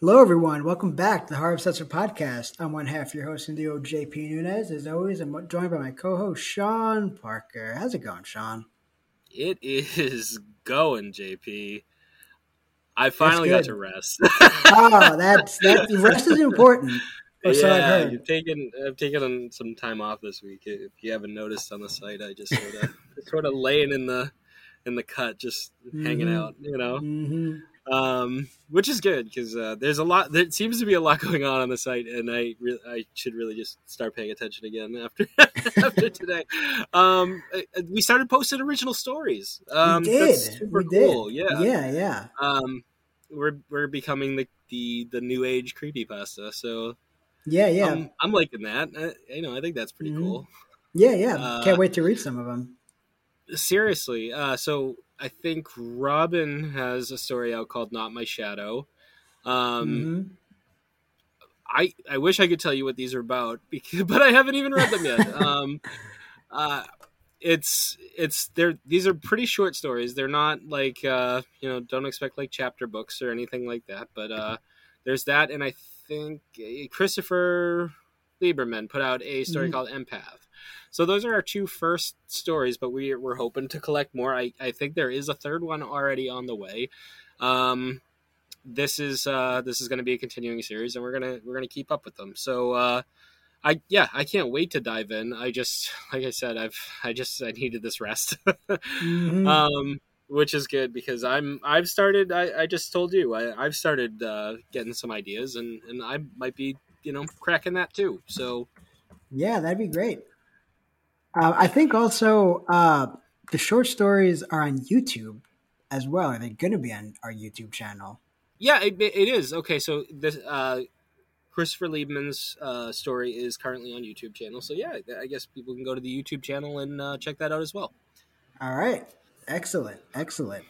Hello, everyone. Welcome back to the Horror Obsessive podcast. I'm one half your host, and Indio JP Nunez. As always, I'm joined by my co-host Sean Parker. How's it going, Sean? It is going, JP. I finally got to rest. oh, that's that. Rest is important. Or so yeah, I've taken I've taken some time off this week. If you haven't noticed on the site, I just sort of sort of laying in the in the cut, just mm-hmm. hanging out. You know. Mm-hmm um, which is good because uh, there's a lot. There seems to be a lot going on on the site, and I re- I should really just start paying attention again after after today. Um, we started posting original stories. Um, we did. super we cool. Did. Yeah, yeah, yeah. Um, we're we're becoming the the the new age creepy pasta. So yeah, yeah. I'm, I'm liking that. I, you know, I think that's pretty mm-hmm. cool. Yeah, yeah. Uh, Can't wait to read some of them. Seriously. Uh, so I think Robin has a story out called "Not My Shadow." Um, mm-hmm. I I wish I could tell you what these are about, because, but I haven't even read them yet. um, uh, it's it's they're these are pretty short stories. They're not like uh, you know don't expect like chapter books or anything like that. But uh, there's that, and I think uh, Christopher Lieberman put out a story mm-hmm. called Empath. So those are our two first stories, but we, we're hoping to collect more. I, I think there is a third one already on the way. Um, this is uh, this is going to be a continuing series, and we're gonna we're gonna keep up with them. So uh, I yeah, I can't wait to dive in. I just like I said, I've I just I needed this rest, mm-hmm. um, which is good because I'm I've started. I, I just told you I, I've started uh, getting some ideas, and and I might be you know cracking that too. So yeah, that'd be great. Uh, I think also uh, the short stories are on YouTube as well. Are they going to be on our YouTube channel? Yeah, it, it is. Okay, so this uh, Christopher Liebman's uh, story is currently on YouTube channel. So yeah, I guess people can go to the YouTube channel and uh, check that out as well. All right, excellent, excellent.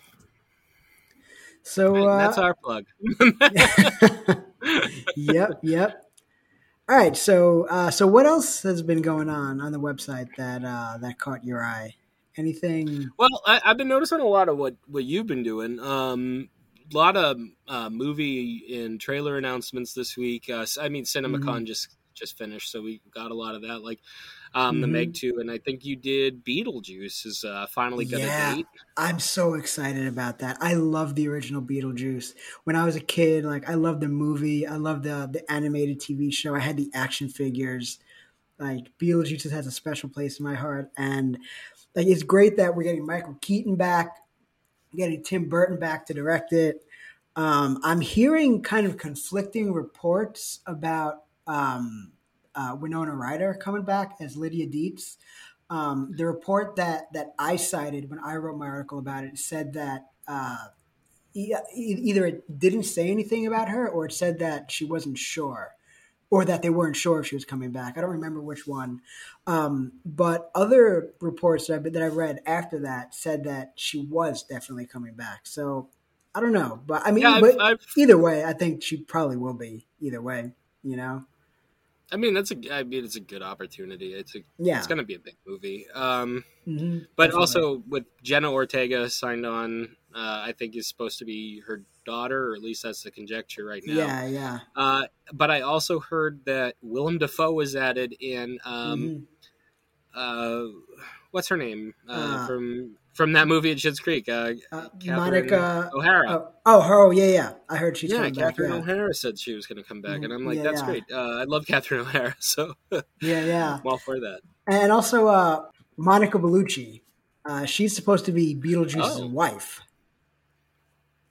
So right, that's uh, our plug. yep, yep. All right, so uh, so what else has been going on on the website that uh, that caught your eye? Anything? Well, I, have been noticing a lot of what what you've been doing. Um, a lot of uh, movie and trailer announcements this week. Uh, I mean, CinemaCon mm-hmm. just just finished, so we got a lot of that. Like um, mm-hmm. the Meg two, and I think you did Beetlejuice is uh, finally got yeah, date. I'm so excited about that. I love the original Beetlejuice. When I was a kid, like I loved the movie. I loved the the animated TV show. I had the action figures. Like Beetlejuice has a special place in my heart, and like it's great that we're getting Michael Keaton back, getting Tim Burton back to direct it. Um, I'm hearing kind of conflicting reports about um, uh, Winona Ryder coming back as Lydia Deetz. Um, the report that that I cited when I wrote my article about it said that uh, e- either it didn't say anything about her or it said that she wasn't sure or that they weren't sure if she was coming back. I don't remember which one. Um, but other reports that I, that I read after that said that she was definitely coming back. So I don't know, but I mean, yeah, I've, I've, either way, I think she probably will be. Either way, you know. I mean, that's a. I mean, it's a good opportunity. It's a. Yeah. It's going to be a big movie. Um, mm-hmm. but Definitely. also with Jenna Ortega signed on, uh, I think is supposed to be her daughter, or at least that's the conjecture right now. Yeah, yeah. Uh, but I also heard that Willem Dafoe was added in. Um, mm-hmm. uh, what's her name uh, uh, from from that movie at Schitt's Creek. Uh, uh, Monica O'Hara. Oh, oh, her. Oh, yeah, yeah. I heard she's yeah. Coming Catherine back, yeah. O'Hara said she was going to come back, and I'm like, yeah, that's yeah. great. Uh, I love Catherine O'Hara, so yeah, yeah. I'm all for that. And also, uh, Monica Bellucci. Uh, she's supposed to be Beetlejuice's oh. wife.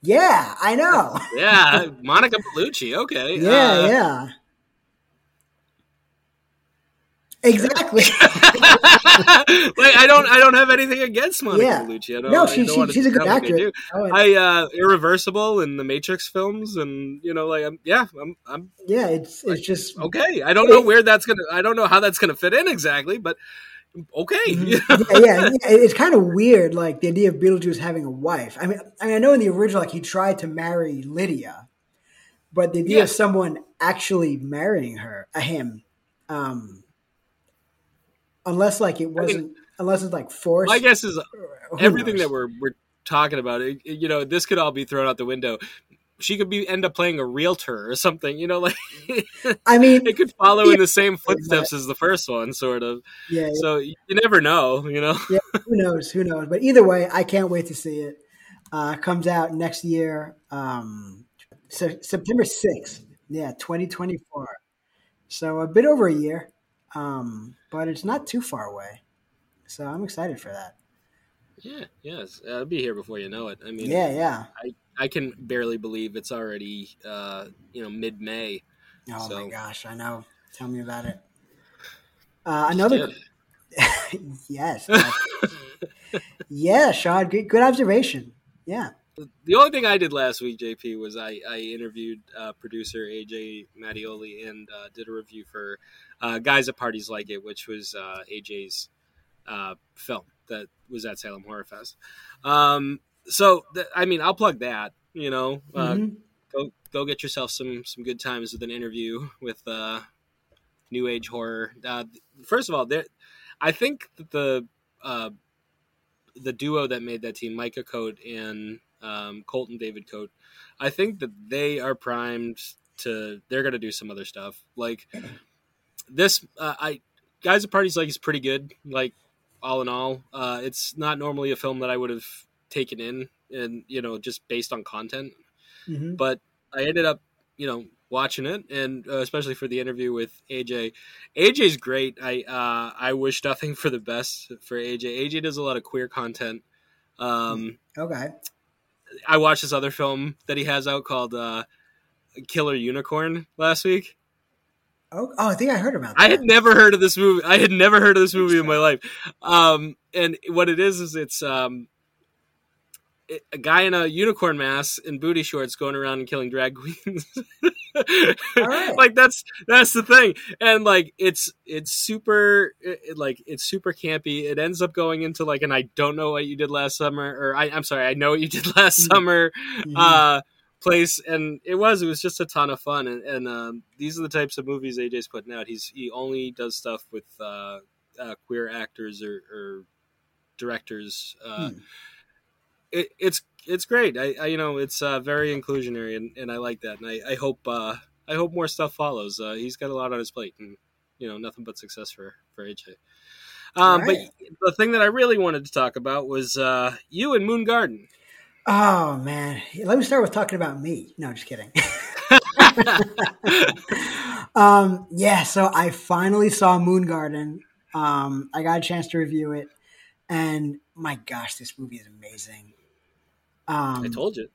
Yeah, I know. yeah, Monica Bellucci. Okay. Yeah, uh, yeah. Exactly. like I don't, I don't have anything against Monica yeah. Bellucci. I don't, no, she, she she's a good actor. Oh, I uh, Irreversible in the Matrix films, and you know, like, I'm, yeah, I'm, I'm, yeah, it's like, it's just okay. I don't know where that's gonna, I don't know how that's gonna fit in exactly, but okay. Mm-hmm. yeah, yeah, yeah, it's kind of weird, like the idea of Beetlejuice having a wife. I mean, I mean, I know in the original, like he tried to marry Lydia, but the idea yeah. of someone actually marrying her, a him. Um, unless like it wasn't I mean, unless it's like forced. My guess is everything knows? that we're we're talking about. It, you know, this could all be thrown out the window. she could be end up playing a realtor or something. You know, like I mean, it could follow yeah, in the same footsteps as the first one, sort of. Yeah. So you never know. You know. yeah. Who knows? Who knows? But either way, I can't wait to see it. Uh, comes out next year, um, so September sixth. Yeah, twenty twenty four. So a bit over a year, um, but it's not too far away. So I'm excited for that. Yeah, yes, I'll be here before you know it. I mean, yeah, yeah. I, I can barely believe it's already uh, you know mid May. Oh so. my gosh, I know. Tell me about it. Uh, another, yes, yeah, Sean. Good, good observation. Yeah. The only thing I did last week, JP, was I, I interviewed uh, producer AJ Mattioli and uh, did a review for uh, Guys at Parties Like It, which was uh, AJ's uh, film that was at Salem Horror Fest. Um, so th- I mean, I'll plug that. You know, uh, mm-hmm. go go get yourself some some good times with an interview with uh, New Age horror. Uh, first of all, there, I think that the uh, the duo that made that team, Micah Cote and um, Colton David Cote, I think that they are primed to. They're going to do some other stuff like this. Uh, I guys at parties like is pretty good. Like all in all, uh, it's not normally a film that I would have taken in, and you know, just based on content. Mm-hmm. But I ended up, you know, watching it, and uh, especially for the interview with AJ. AJ's great. I uh, I wish nothing for the best for AJ. AJ does a lot of queer content. Um, okay. I watched this other film that he has out called uh, Killer Unicorn last week. Oh, oh, I think I heard about that. I had never heard of this movie. I had never heard of this movie in my life. Um, and what it is is it's um, it, a guy in a unicorn mask and booty shorts going around and killing drag queens. right. Like that's that's the thing, and like it's it's super it, like it's super campy. It ends up going into like an I don't know what you did last summer, or I, am sorry, I know what you did last mm-hmm. summer. Mm-hmm. Uh, place and it was it was just a ton of fun and, and um, these are the types of movies aj's putting out. He's he only does stuff with uh, uh, queer actors or, or directors uh, hmm. it, it's it's great. I, I, you know it's uh, very inclusionary and, and i like that and i, I hope uh, i hope more stuff follows. Uh, he's got a lot on his plate and you know nothing but success for for aj um, right. but the thing that i really wanted to talk about was you and moon garden Oh man, let me start with talking about me. No, just kidding. um, yeah, so I finally saw Moon Garden. Um, I got a chance to review it, and my gosh, this movie is amazing. Um, I told you,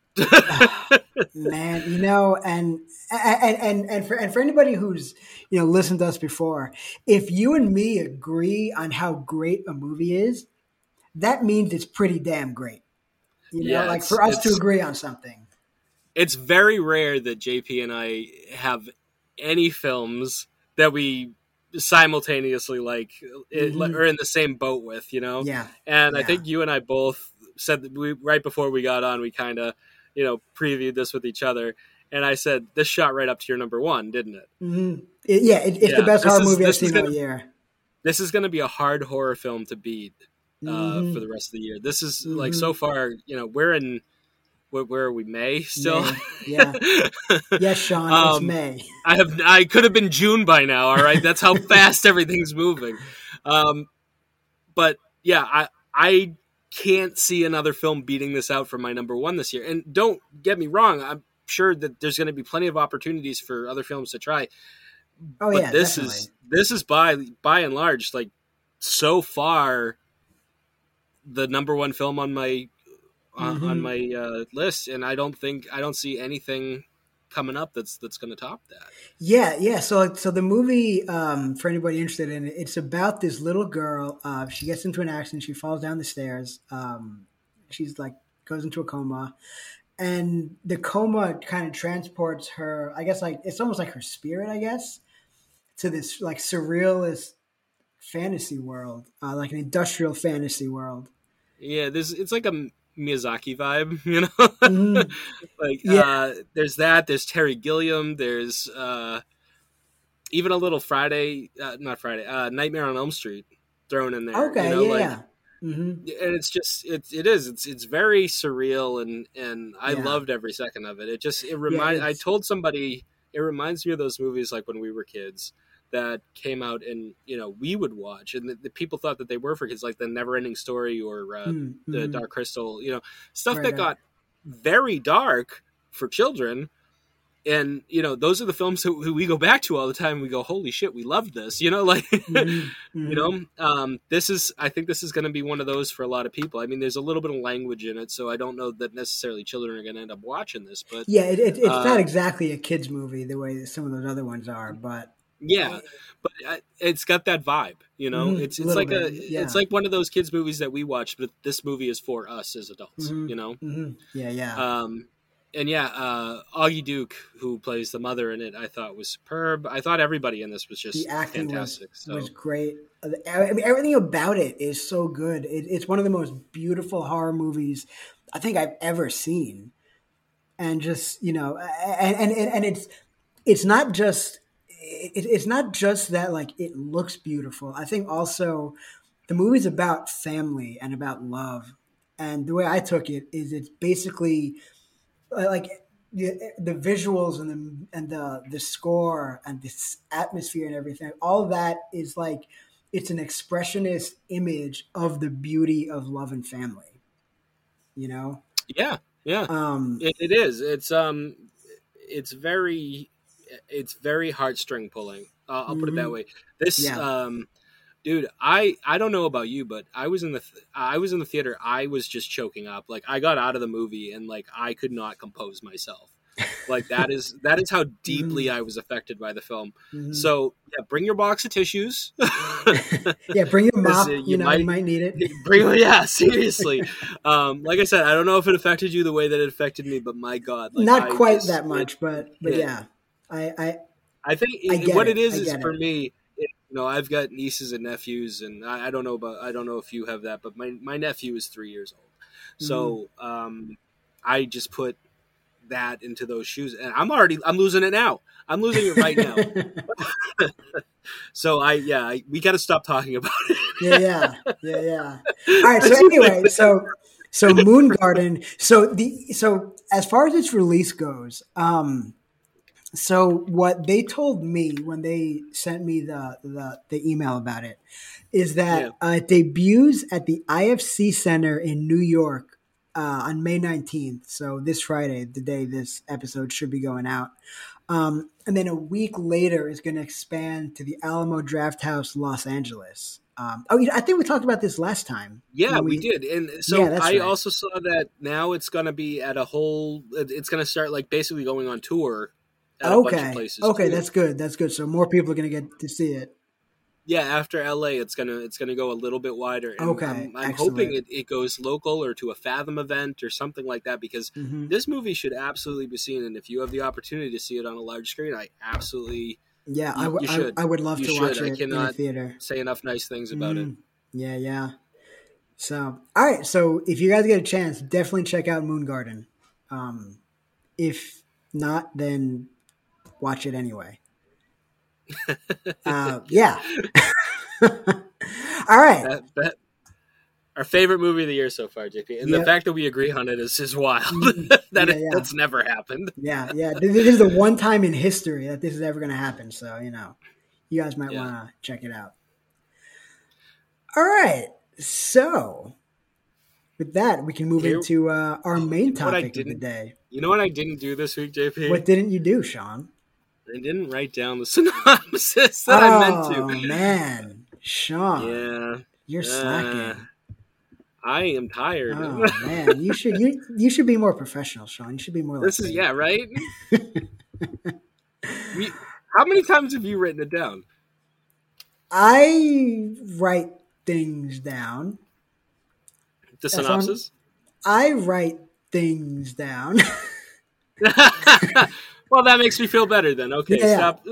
man. You know, and and and and for and for anybody who's you know listened to us before, if you and me agree on how great a movie is, that means it's pretty damn great. You know, yeah, like for us to agree on something. It's very rare that JP and I have any films that we simultaneously like mm-hmm. or in the same boat with, you know? Yeah. And yeah. I think you and I both said that we right before we got on, we kind of, you know, previewed this with each other. And I said, this shot right up to your number one, didn't it? Mm-hmm. it yeah, it, it's yeah. the best horror is, movie I've seen gonna, all year. This is going to be a hard horror film to beat uh, mm-hmm. for the rest of the year. This is mm-hmm. like so far, you know, we're in where, where are we? May still? May. Yeah. yes, Sean. Um, it's May. I have. I could have been June by now. All right. That's how fast everything's moving. Um, but yeah, I I can't see another film beating this out for my number one this year. And don't get me wrong. I'm sure that there's going to be plenty of opportunities for other films to try. Oh but yeah, this definitely. is this is by by and large like so far the number one film on my mm-hmm. on my uh, list, and I don't think I don't see anything coming up that's that's going to top that. Yeah, yeah. So so the movie, um, for anybody interested in it, it's about this little girl. Uh, she gets into an accident. She falls down the stairs. Um, she's like goes into a coma, and the coma kind of transports her. I guess like it's almost like her spirit. I guess to this like surrealist fantasy world, uh, like an industrial fantasy world. Yeah, there's it's like a Miyazaki vibe, you know. Mm-hmm. like yeah. uh, there's that. There's Terry Gilliam. There's uh, even a little Friday, uh, not Friday, uh, Nightmare on Elm Street thrown in there. Okay, you know, yeah. Like, Mm-hmm. and it's just it, it is it's it's very surreal and and I Yeah. loved every second of it. It just it remind I told somebody it reminds me of those movies like when we were kids that came out and you know we would watch and the, the people thought that they were for kids like the Never Ending Story or uh, Mm, the mhm. Dark Crystal you know stuff Right, that right. got very dark for children. And you know those are the films who we go back to all the time. We go, holy shit, we loved this. You know, like Mhm, you know um, this is i think this is going to be one of those for a lot of people i mean there's a little bit of language in it so i don't know that necessarily children are going to end up watching this but Yeah, it, it, it's Uh, not exactly a kids movie the way some of those other ones are, but yeah but uh, it's got that vibe you know Mhm, it's it's like a yeah. it's like one of those kids movies that we watch but this movie is for us as adults Mhm. you know mhm, yeah, yeah. um and yeah uh augie duke who plays the mother in it i thought was superb i thought everybody in this was just the acting fantastic was, so was great. Uh, I mean, everything about it is so good. It, it's one of the most beautiful horror movies I think I've ever seen, and just you know, and, and, and it's it's not just it, it's not just that like it looks beautiful. I think also the movie's about family and about love, and the way I took it is it's basically uh, like the, the visuals and the and the the score and this atmosphere and everything all that is like it's an expressionist image of the beauty of love and family you know yeah yeah um It, it is. It's um, it's very, it's very heartstring pulling. Uh, I'll put it that Mhm. way. This Yeah. um, dude, I I don't know about you, but I was in the th- I was in the theater. I was just choking up. Like I got out of the movie and like I could not compose myself. Like that is that is how deeply I was affected by the film. mhm. So yeah, bring your box of tissues. yeah bring your mop you, you know might- you might need it Bring, yeah, seriously. Um, like I said, I don't know if it affected you the way that it affected me, but my God, like, not I quite that it- much but but yeah. yeah, I, I I think I it- what it. it is is get for me. It, you know, I've got nieces and nephews, and I, I don't know about I don't know if you have that, but my my nephew is three years old, so Mm-hmm. um, I just put that into those shoes, and I'm already I'm losing it now. I'm losing it right now. so I yeah, I, we got to stop talking about it. yeah, yeah, yeah, yeah. All right. So anyway, so so Moon Garden. So the so as far as its release goes, um, so what they told me when they sent me the the, the email about it is that Yeah. uh, it debuts at the IFC Center in New York uh, on May nineteenth. So this Friday, the day this episode should be going out. Um, and then a week later, it's going to expand to the Alamo Drafthouse, Los Angeles. Um, oh, I think we talked about this last time. Yeah, when we, did, and so Yeah, I right. also saw that now it's going to be at a whole. It's going to start like basically going on tour. At a bunch of Okay. Okay, too. that's good. That's good. So more people are going to get to see it. yeah after la it's gonna it's gonna go a little bit wider and Okay, i'm, I'm hoping it, it goes local or to a fathom event or something like that because hmm this movie should absolutely be seen and if you have the opportunity to see it on a large screen i absolutely Yeah, I You- w- you I-. I, would love You to watch should. I it in a theater. say enough nice things about it Mm. Yeah, yeah. So, all right. So, if you guys get a chance, definitely check out Moon Garden. Um, if not, then watch it anyway. uh, yeah. all right. that, that our favorite movie of the year so far jp and Yeah. the fact that we agree on it is is wild that Yeah, yeah. that's never happened Yeah, yeah. This this is the one time in history that this is ever going to happen. So, you know, you guys might Yeah. want to check it out. All right. So, with that, we can move Here- into uh, our main You know what I topic of the day. you know what i didn't do this week jp What didn't you do, Sean? I didn't write down the synopsis that i meant to. Oh man, Sean, yeah you're Uh, slacking. I am tired. Oh man, you should you you should be more professional, Sean. You should be more. Like this is me. yeah, right? We- how many times have you written it down? I write things down. The synopsis? I write things down. Well, that makes me feel better then. Okay, Yeah. stop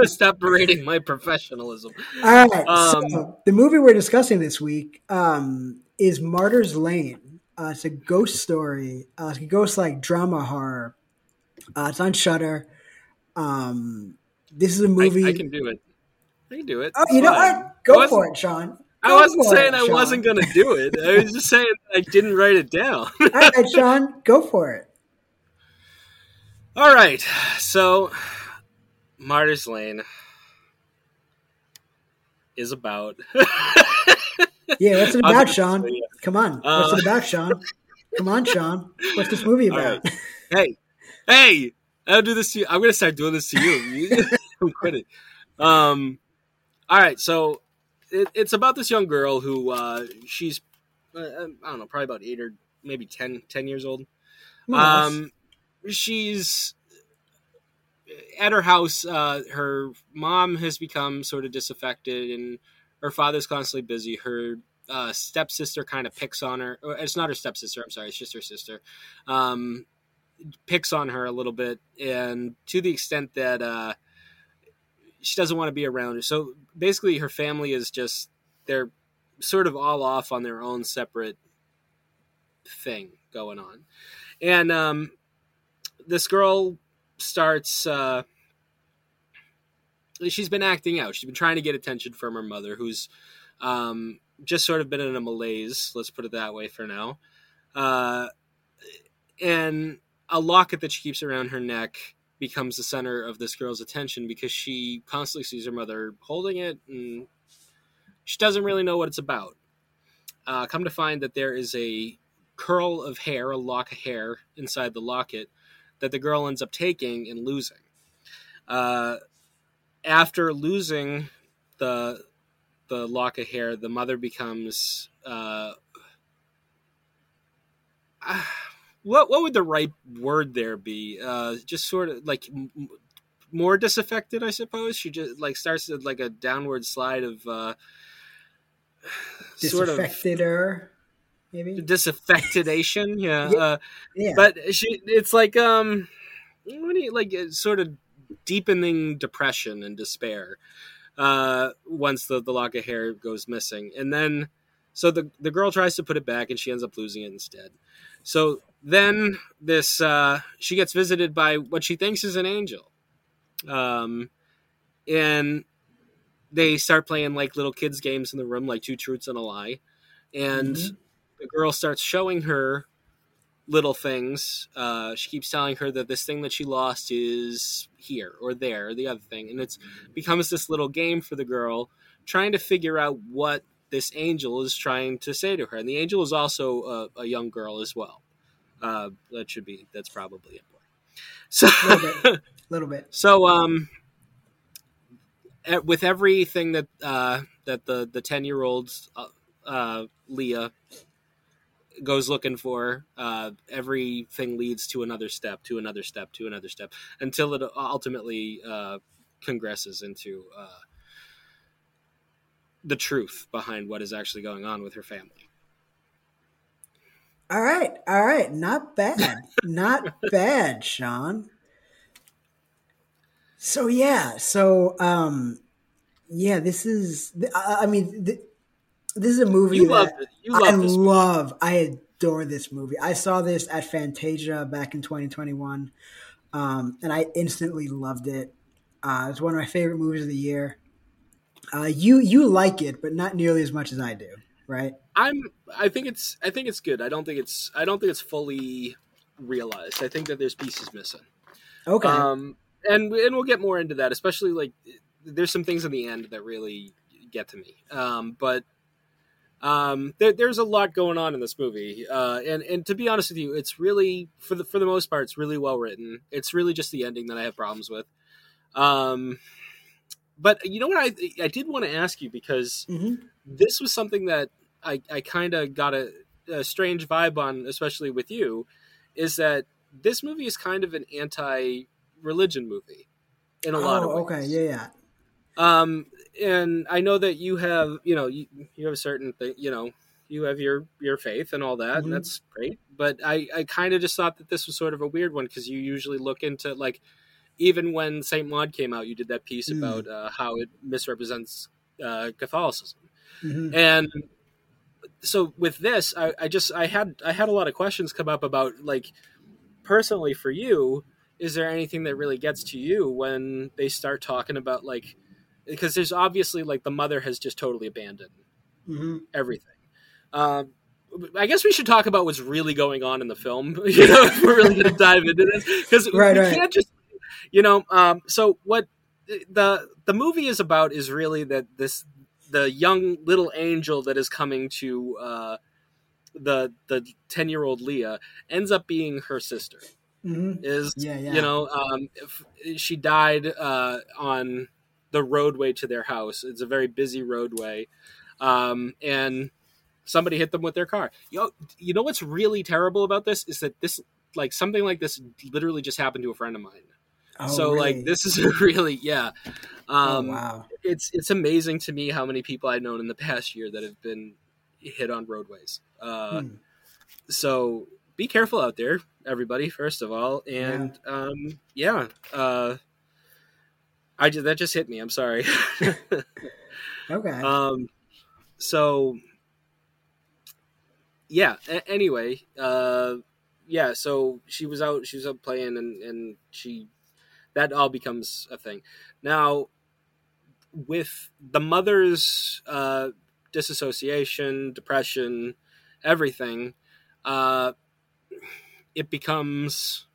stop berating my professionalism. All right. Um, so the movie we're discussing this week um, is Martyrs Lane. Uh, it's a ghost story. Uh, it's a ghost like drama horror. Uh, it's on Shudder. Um, this is a movie. I can do it. I can do it. oh, you know fine. what? Go for it, Sean. I wasn't saying it, I Sean. wasn't going to do it. I was just saying I didn't write it down. All right, Sean, go for it. All right. So, Martyrs Lane is about. yeah, what's it about, Sean? Come on. What's uh, it about, Sean? Come on, Sean. What's this movie about? Right. Hey, hey, I'll do this to you. I'm going to start doing this to you. I'm. Um, all right. So, it, it's about this young girl who uh, she's, uh, I don't know, probably about eight or maybe 10, 10 years old. Nice. Um, she's at her house. Uh, her mom has become sort of disaffected, and her father's constantly busy. Her uh, stepsister kind of picks on her. It's not her stepsister. I'm sorry. It's just her sister. Um, picks on her a little bit, and to the extent that uh, she doesn't want to be around her. So basically, her family is just they're sort of all off on their own separate thing going on, and um, this girl starts. Uh, she's been acting out. She's been trying to get attention from her mother, who's um, just sort of been in a malaise. Let's put it that way for now. Uh, and a locket that she keeps around her neck becomes the center of this girl's attention because she constantly sees her mother holding it and she doesn't really know what it's about. Uh, come to find that there is a curl of hair, a lock of hair inside the locket that the girl ends up taking and losing. Uh, after losing the the lock of hair, the mother becomes uh, what what would the right word there be? Uh, just sort of like m- more disaffected, I suppose. She just like starts like a downward slide of uh, sort of maybe disaffectedation. Yeah, yeah. Uh, yeah. But she, it's like um, what do you like? Sort of deepening depression and despair uh, once the the lock of hair goes missing, and then so the the girl tries to put it back, and she ends up losing it instead. So then this uh, she gets visited by what she thinks is an angel, um, and they start playing like little kids games in the room, like two truths and a lie, and mm-hmm. The girl starts showing her little things. Uh, she keeps telling her that this thing that she lost is here or there or the other thing, and it's becomes this little game for the girl trying to figure out what this angel is trying to say to her. And the angel is also a, a young girl as well. Uh, that should be that's probably important. So a little bit, little bit. So um, with everything that uh, that the the ten year old uh, uh, Leah goes looking for, uh, everything leads to another step, to another step, to another step, until it ultimately uh, congresses into uh, the truth behind what is actually going on with her family. All right, all right, not bad, not bad, Sean. So yeah, so um, yeah, this is. I mean, this is a movie you that love I love. I adore this movie. I saw this at Fantasia back in 2021, um, and I instantly loved it. Uh, it's one of my favorite movies of the year. Uh, you you like it, but not nearly as much as I do, right? I'm. I think it's. I think it's good. I don't think it's. I don't think it's fully realized. I think that there's pieces missing. Okay. Um, and and we'll get more into that, especially like there's some things in the end that really get to me. Um, but um, there, there's a lot going on in this movie, uh, and and to be honest with you, it's really for the for the most part, it's really well written. It's really just the ending that I have problems with. Um, but you know what I I did want to ask you because mm-hmm. this was something that I, I kind of got a, a, strange vibe on, especially with you, is that this movie is kind of an anti-religion movie in a oh, lot of ways. Okay, yeah, yeah. Um, and I know that you have, you know, you, you have a certain thing, you know, you have your your faith and all that, mm-hmm. and that's great. But I I kind of just thought that this was sort of a weird one because you usually look into like even when Saint Maud came out, you did that piece mm. about uh, how it misrepresents uh, Catholicism, mm-hmm. and so with this, I, I just I had I had a lot of questions come up about like personally for you, is there anything that really gets to you when they start talking about like because there's obviously like the mother has just totally abandoned mm-hmm. everything. Um, I guess we should talk about what's really going on in the film. You know, if we're really going to dive into this because right, we right. can't just, you know. Um, so what the the movie is about is really that this the young little angel that is coming to uh, the the ten year old Leah ends up being her sister. Mm-hmm. Is yeah, yeah. you know um, she died uh, on the roadway to their house. It's a very busy roadway, um, and somebody hit them with their car. You know, you know what's really terrible about this is that this like something like this literally just happened to a friend of mine. Oh, so really? like this is really yeah. Oh, um, oh, wow. It's it's amazing to me how many people I've known in the past year that have been hit on roadways. Uh, hmm. So be careful out there, everybody. First of all, and yeah, um, yeah uh, I just, that just hit me. I'm sorry. okay. Um, so yeah. A- anyway, uh, yeah. So she was out. She was out playing, and and she that all becomes a thing. Now, with the mother's uh, disassociation, depression, everything, uh, it becomes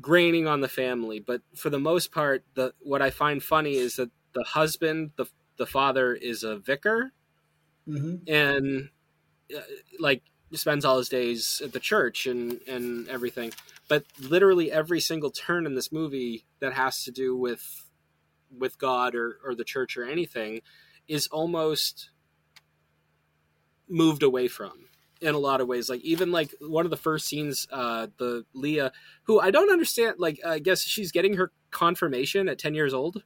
graining on the family. But for the most part, the what I find funny is that the husband, the the father, is a vicar, mm-hmm. and uh, like spends all his days at the church and and everything. But literally every single turn in this movie that has to do with with God or or the church or anything is almost moved away from in a lot of ways like even like one of the first scenes uh the leah who i don't understand like i guess she's getting her confirmation at 10 years old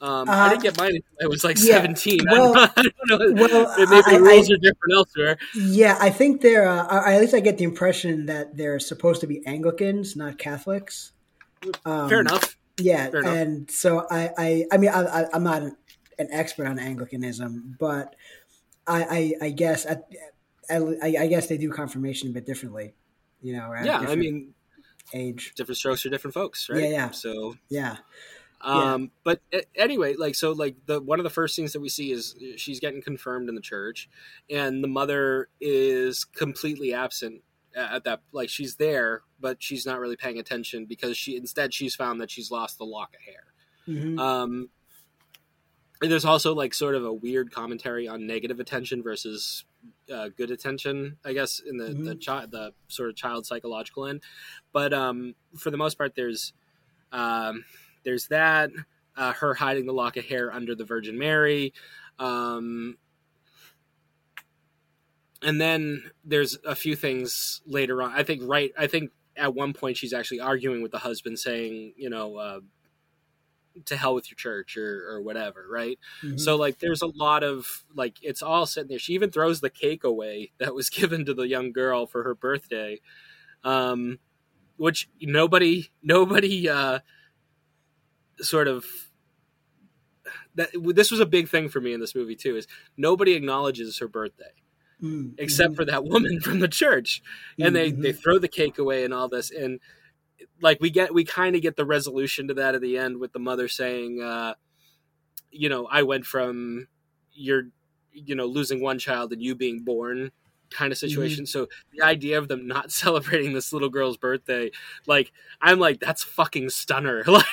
um, uh, I didn't get mine I was like yeah, 17. Well, I don't know. Well, Maybe I, the rules I, are different elsewhere. Yeah, I think they're, uh, at least I get the impression that they're supposed to be Anglicans, not Catholics. Um, Fair enough. Yeah. Fair and enough. so I, I, I mean, I, am not an, an, expert on Anglicanism, but I, I, I guess, I, I, guess they do confirmation a bit differently, you know? Yeah. I mean, age, different strokes for different folks, right? Yeah. Yeah. So, yeah. Um, yeah. but anyway, like so, like the one of the first things that we see is she's getting confirmed in the church, and the mother is completely absent at that. Like she's there, but she's not really paying attention because she instead she's found that she's lost the lock of hair. Mm-hmm. Um, and there's also like sort of a weird commentary on negative attention versus uh, good attention, I guess, in the mm-hmm. the child the sort of child psychological end. But um, for the most part, there's um, there's that. Uh, her hiding the lock of hair under the Virgin Mary. Um, and then there's a few things later on. I think right. I think at one point she's actually arguing with the husband, saying, you know, uh, to hell with your church or, or whatever, right? Mm-hmm. So like, there's a lot of like, it's all sitting there. She even throws the cake away that was given to the young girl for her birthday, um, which nobody, nobody. Uh, sort of that this was a big thing for me in this movie too is nobody acknowledges her birthday mm-hmm. except for that woman from the church and mm-hmm. they they throw the cake away and all this and like we get we kind of get the resolution to that at the end with the mother saying uh you know i went from your you know losing one child and you being born kind of mm-hmm. situation. Mm-hmm. So the idea of them not celebrating this little girl's birthday, like I'm like that's fucking stunner. like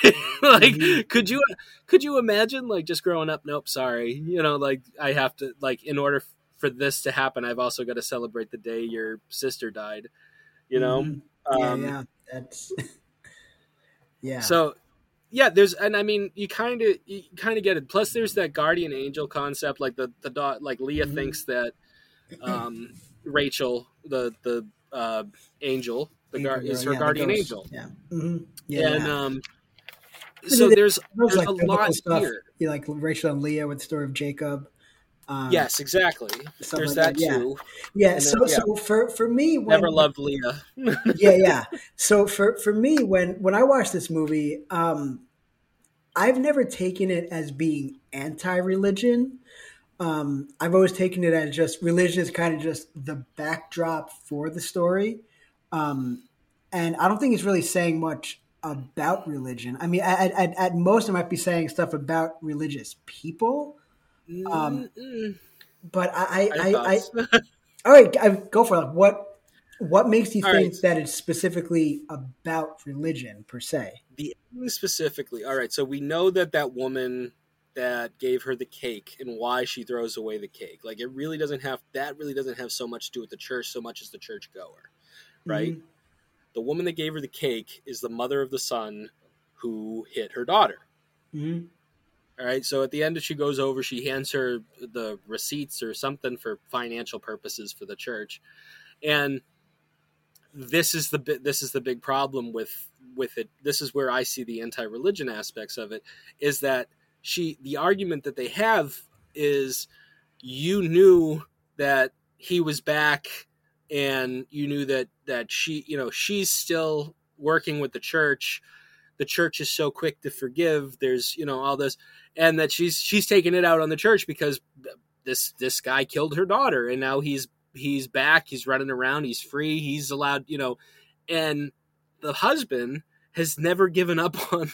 like mm-hmm. could you could you imagine like just growing up? Nope, sorry. You know, like I have to like in order for this to happen, I've also got to celebrate the day your sister died. You know, mm-hmm. yeah, um, yeah, that's yeah. So yeah, there's and I mean you kind of you kind of get it. Plus, there's that guardian angel concept. Like the the dot like Leah mm-hmm. thinks that um, Rachel, the the uh, angel, the gar- is her yeah, guardian angel. Yeah. Mm-hmm. Yeah. And um, so there's there's like a lot stuff. here. You like Rachel and Leah with the story of Jacob. Um, yes, exactly. There's like that, that, too. Yeah. yeah so, yeah. so for for me, when, never loved Leah. yeah, yeah. So for for me, when when I watched this movie, um, I've never taken it as being anti-religion um, I've always taken it as just religion is kind of just the backdrop for the story. Um, and I don't think it's really saying much about religion. I mean, at, at, at most, it might be saying stuff about religious people. Um. But I, I, I, I all right, I, go for it. What, what makes you all think right. that it's specifically about religion per se? The specifically, all right. So we know that that woman that gave her the cake and why she throws away the cake. Like it really doesn't have that really doesn't have so much to do with the church so much as the church goer, right? Mm-hmm. The woman that gave her the cake is the mother of the son who hit her daughter. Mm-hmm. All right. So at the end, she goes over. She hands her the receipts or something for financial purposes for the church, and this is the this is the big problem with with it. This is where I see the anti-religion aspects of it. Is that she the argument that they have is you knew that he was back and you knew that that she you know she's still working with the church the church is so quick to forgive there's you know all this and that she's she's taking it out on the church because this this guy killed her daughter and now he's he's back he's running around he's free he's allowed you know and the husband has never given up on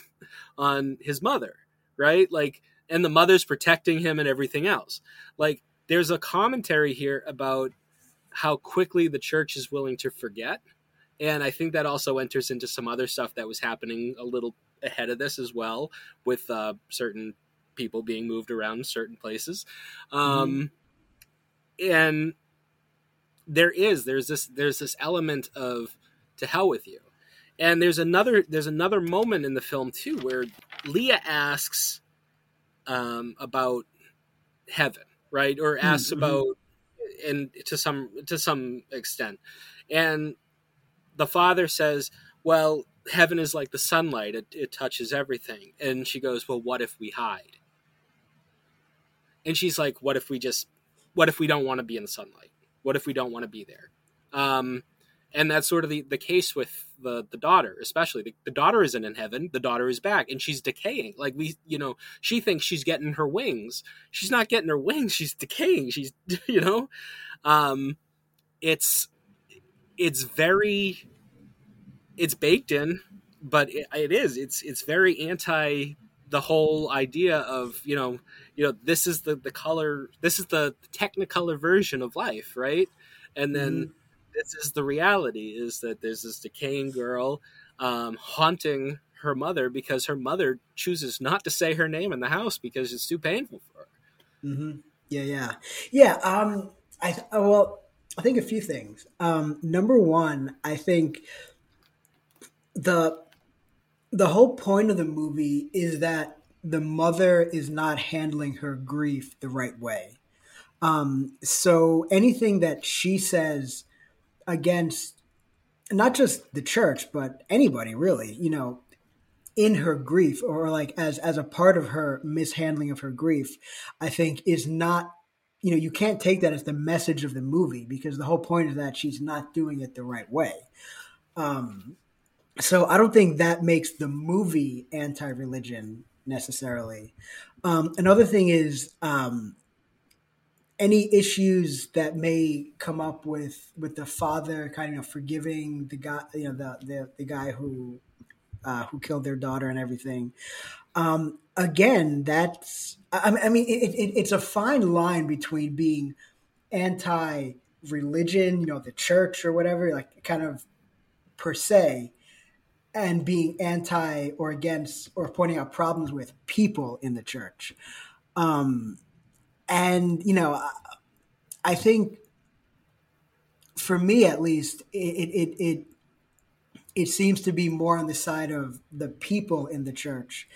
on his mother right? Like, and the mother's protecting him and everything else. Like, there's a commentary here about how quickly the church is willing to forget. And I think that also enters into some other stuff that was happening a little ahead of this as well, with uh, certain people being moved around certain places. Um, mm-hmm. And there is there's this there's this element of to hell with you and there's another there's another moment in the film too where Leah asks um, about heaven, right, or asks mm-hmm. about and to some to some extent, and the father says, "Well, heaven is like the sunlight; it, it touches everything." And she goes, "Well, what if we hide?" And she's like, "What if we just? What if we don't want to be in the sunlight? What if we don't want to be there?" Um, and that's sort of the, the case with the the daughter especially the, the, daughter isn't in heaven the daughter is back and she's decaying like we you know she thinks she's getting her wings she's not getting her wings she's decaying she's you know um it's it's very it's baked in but it, it is it's it's very anti the whole idea of you know you know this is the the color this is the technicolor version of life right and then mm-hmm this is the reality is that there's this decaying girl um, haunting her mother because her mother chooses not to say her name in the house because it's too painful for her. Mm-hmm. Yeah, yeah, yeah. Um, I uh, well, I think a few things. Um, number one, I think the the whole point of the movie is that the mother is not handling her grief the right way. Um, so anything that she says against not just the church, but anybody really, you know, in her grief or like as as a part of her mishandling of her grief, I think is not you know, you can't take that as the message of the movie because the whole point is that she's not doing it the right way. Um, so I don't think that makes the movie anti-religion necessarily. Um, another thing is um, any issues that may come up with with the father kind of forgiving the guy you know the the, the guy who uh, who killed their daughter and everything um, again that's i, I mean it, it, it's a fine line between being anti religion you know the church or whatever like kind of per se and being anti or against or pointing out problems with people in the church. Um, and you know, I think for me at least, it it it it seems to be more on the side of the people in the church,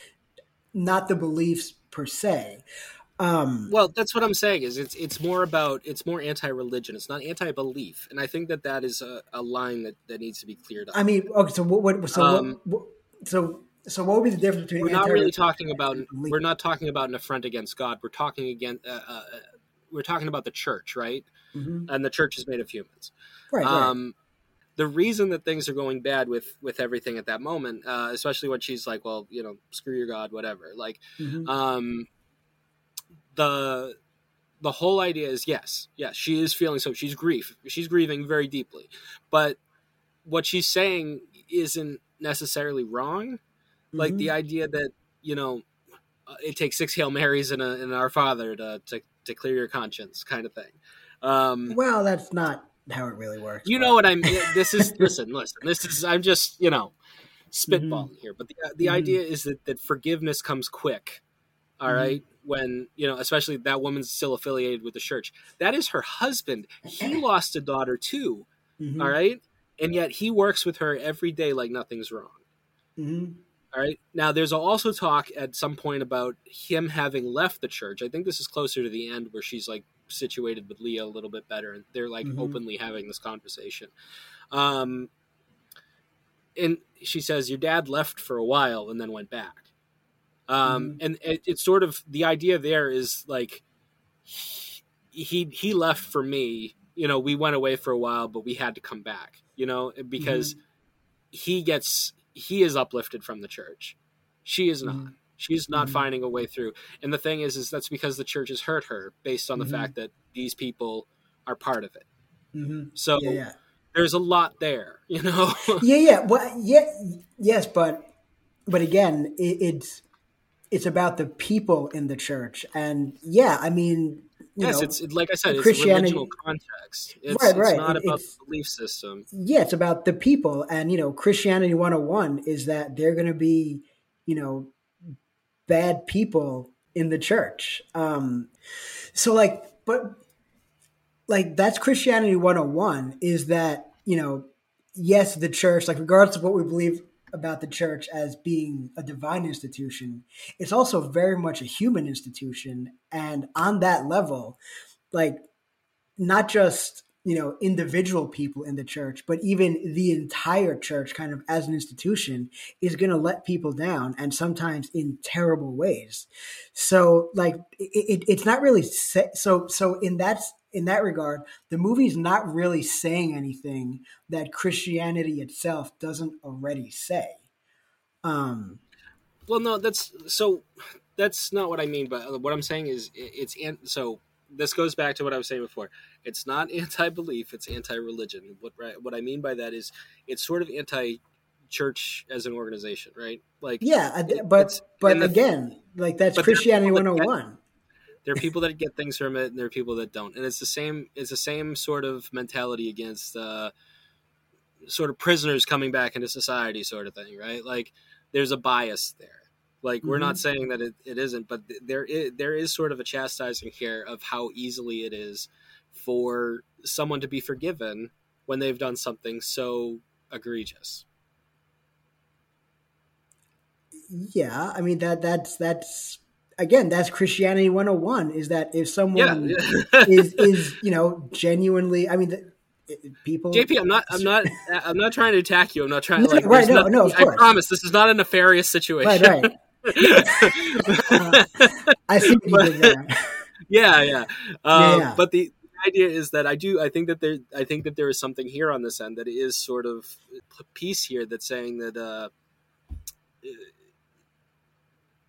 not the beliefs per se. Um, well, that's what I'm saying. Is it's it's more about it's more anti-religion. It's not anti-belief, and I think that that is a, a line that, that needs to be cleared up. I mean, okay, so what? what so um, what, so so what would be the difference between? We're not really talking about. We're not talking about an affront against God. We're talking again. Uh, uh, we're talking about the church, right? Mm-hmm. And the church is made of humans. Right, um, right. The reason that things are going bad with with everything at that moment, uh, especially when she's like, "Well, you know, screw your God, whatever." Like, mm-hmm. um, the the whole idea is yes, yes, she is feeling so. She's grief. She's grieving very deeply, but what she's saying isn't necessarily wrong like mm-hmm. the idea that you know it takes six hail marys and, a, and our father to, to to clear your conscience, kind of thing. Um, well, that's not how it really works. You but. know what I mean? This is listen, listen. This is I'm just you know spitballing mm-hmm. here, but the the mm-hmm. idea is that that forgiveness comes quick. All mm-hmm. right, when you know, especially that woman's still affiliated with the church. That is her husband. He lost a daughter too. Mm-hmm. All right, and yet he works with her every day like nothing's wrong. Mm-hmm. All right. Now, there's also talk at some point about him having left the church. I think this is closer to the end where she's like situated with Leah a little bit better, and they're like mm-hmm. openly having this conversation. Um, and she says, "Your dad left for a while and then went back." Um, mm-hmm. and it, it's sort of the idea there is like he, he left for me. You know, we went away for a while, but we had to come back. You know, because mm-hmm. he gets he is uplifted from the church. She is not. She's not mm-hmm. finding a way through. And the thing is, is that's because the church has hurt her based on the mm-hmm. fact that these people are part of it. Mm-hmm. So yeah, yeah. there's a lot there, you know. yeah, yeah, well, yeah, yes, but but again, it, it's it's about the people in the church, and yeah, I mean, yes, know, it's like I said, it's original context. It's, right, right. It's not about the belief system. Yeah, it's about the people, and you know, Christianity 101 is that they're going to be, you know, bad people in the church. Um, so like, but like that's Christianity 101 is that you know, yes, the church, like regardless of what we believe about the church as being a divine institution, it's also very much a human institution. And on that level, like not just you know individual people in the church but even the entire church kind of as an institution is going to let people down and sometimes in terrible ways. So like it, it, it's not really so so in that in that regard the movie's not really saying anything that christianity itself doesn't already say. Um well no that's so that's not what i mean but what i'm saying is it's so this goes back to what I was saying before. It's not anti-belief; it's anti-religion. What what I mean by that is it's sort of anti-church as an organization, right? Like yeah, but but the, again, like that's Christianity one hundred and one. There are people that get things from it, and there are people that don't, and it's the same. It's the same sort of mentality against uh, sort of prisoners coming back into society, sort of thing, right? Like there's a bias there like we're mm-hmm. not saying that it, it isn't, but there is, there is sort of a chastising here of how easily it is for someone to be forgiven when they've done something so egregious. Yeah, I mean that that's that's again that's Christianity 101 is that if someone yeah. is is you know genuinely I mean people jp i'm not i'm not i'm not trying to attack you i'm not trying to like right no no i promise this is not a nefarious situation right right I see what you did there. Yeah, yeah. Um, yeah, But the idea is that I do. I think that there. I think that there is something here on this end that is sort of a piece here that's saying that uh,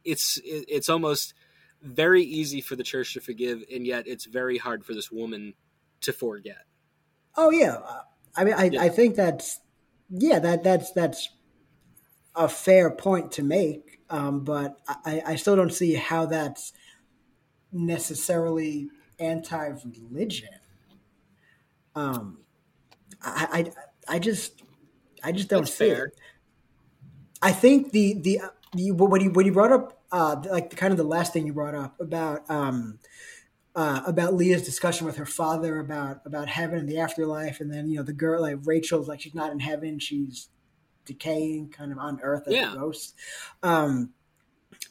it's it's almost very easy for the church to forgive, and yet it's very hard for this woman to forget. Oh yeah, I mean, I, yeah. I think that's yeah that that's that's a fair point to make. Um, but I, I still don't see how that's necessarily anti-religion. Um, I, I, I just, I just don't that's see fair. it. I think the the, the when you when you brought up uh, like the, kind of the last thing you brought up about um, uh, about Leah's discussion with her father about about heaven and the afterlife, and then you know the girl like Rachel's like she's not in heaven, she's decaying kind of on Earth as yeah. a ghost. Um,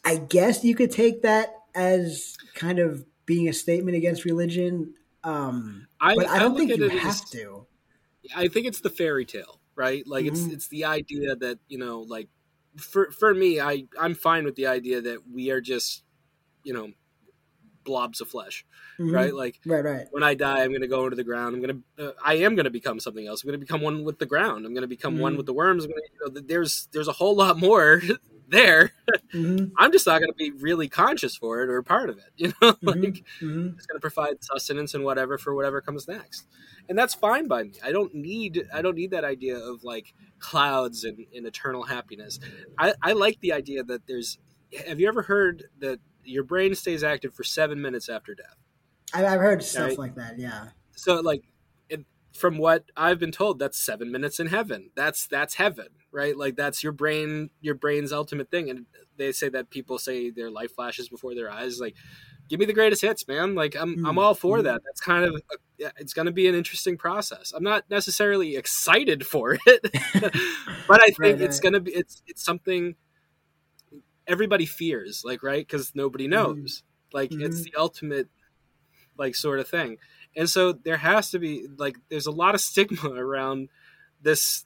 I guess you could take that as kind of being a statement against religion. Um, I, but I don't I think you have as, to. I think it's the fairy tale, right? Like mm-hmm. it's it's the idea that you know, like for for me, I I'm fine with the idea that we are just you know blobs of flesh, mm-hmm. right? Like, right, right. When I die, I'm going to go into the ground. I'm going to, uh, I am going to become something else. I'm going to become one with the ground. I'm going to become mm-hmm. one with the worms. Gonna, you know, there's there's a whole lot more there. Mm-hmm. I'm just not going to be really conscious for it or part of it. You know, mm-hmm. like mm-hmm. it's going to provide sustenance and whatever for whatever comes next, and that's fine by me. I don't need I don't need that idea of like clouds and, and eternal happiness. I, I like the idea that there's have you ever heard that your brain stays active for seven minutes after death? I've heard stuff right? like that. Yeah. So like, it, from what I've been told, that's seven minutes in heaven. That's that's heaven, right? Like that's your brain, your brain's ultimate thing. And they say that people say their life flashes before their eyes. Like, give me the greatest hits, man. Like I'm mm-hmm. I'm all for that. That's kind of a, it's going to be an interesting process. I'm not necessarily excited for it, but I think right, it's right. going to be it's it's something everybody fears, like right because nobody mm-hmm. knows. Mm-hmm. Like it's the ultimate like sort of thing. And so there has to be like there's a lot of stigma around this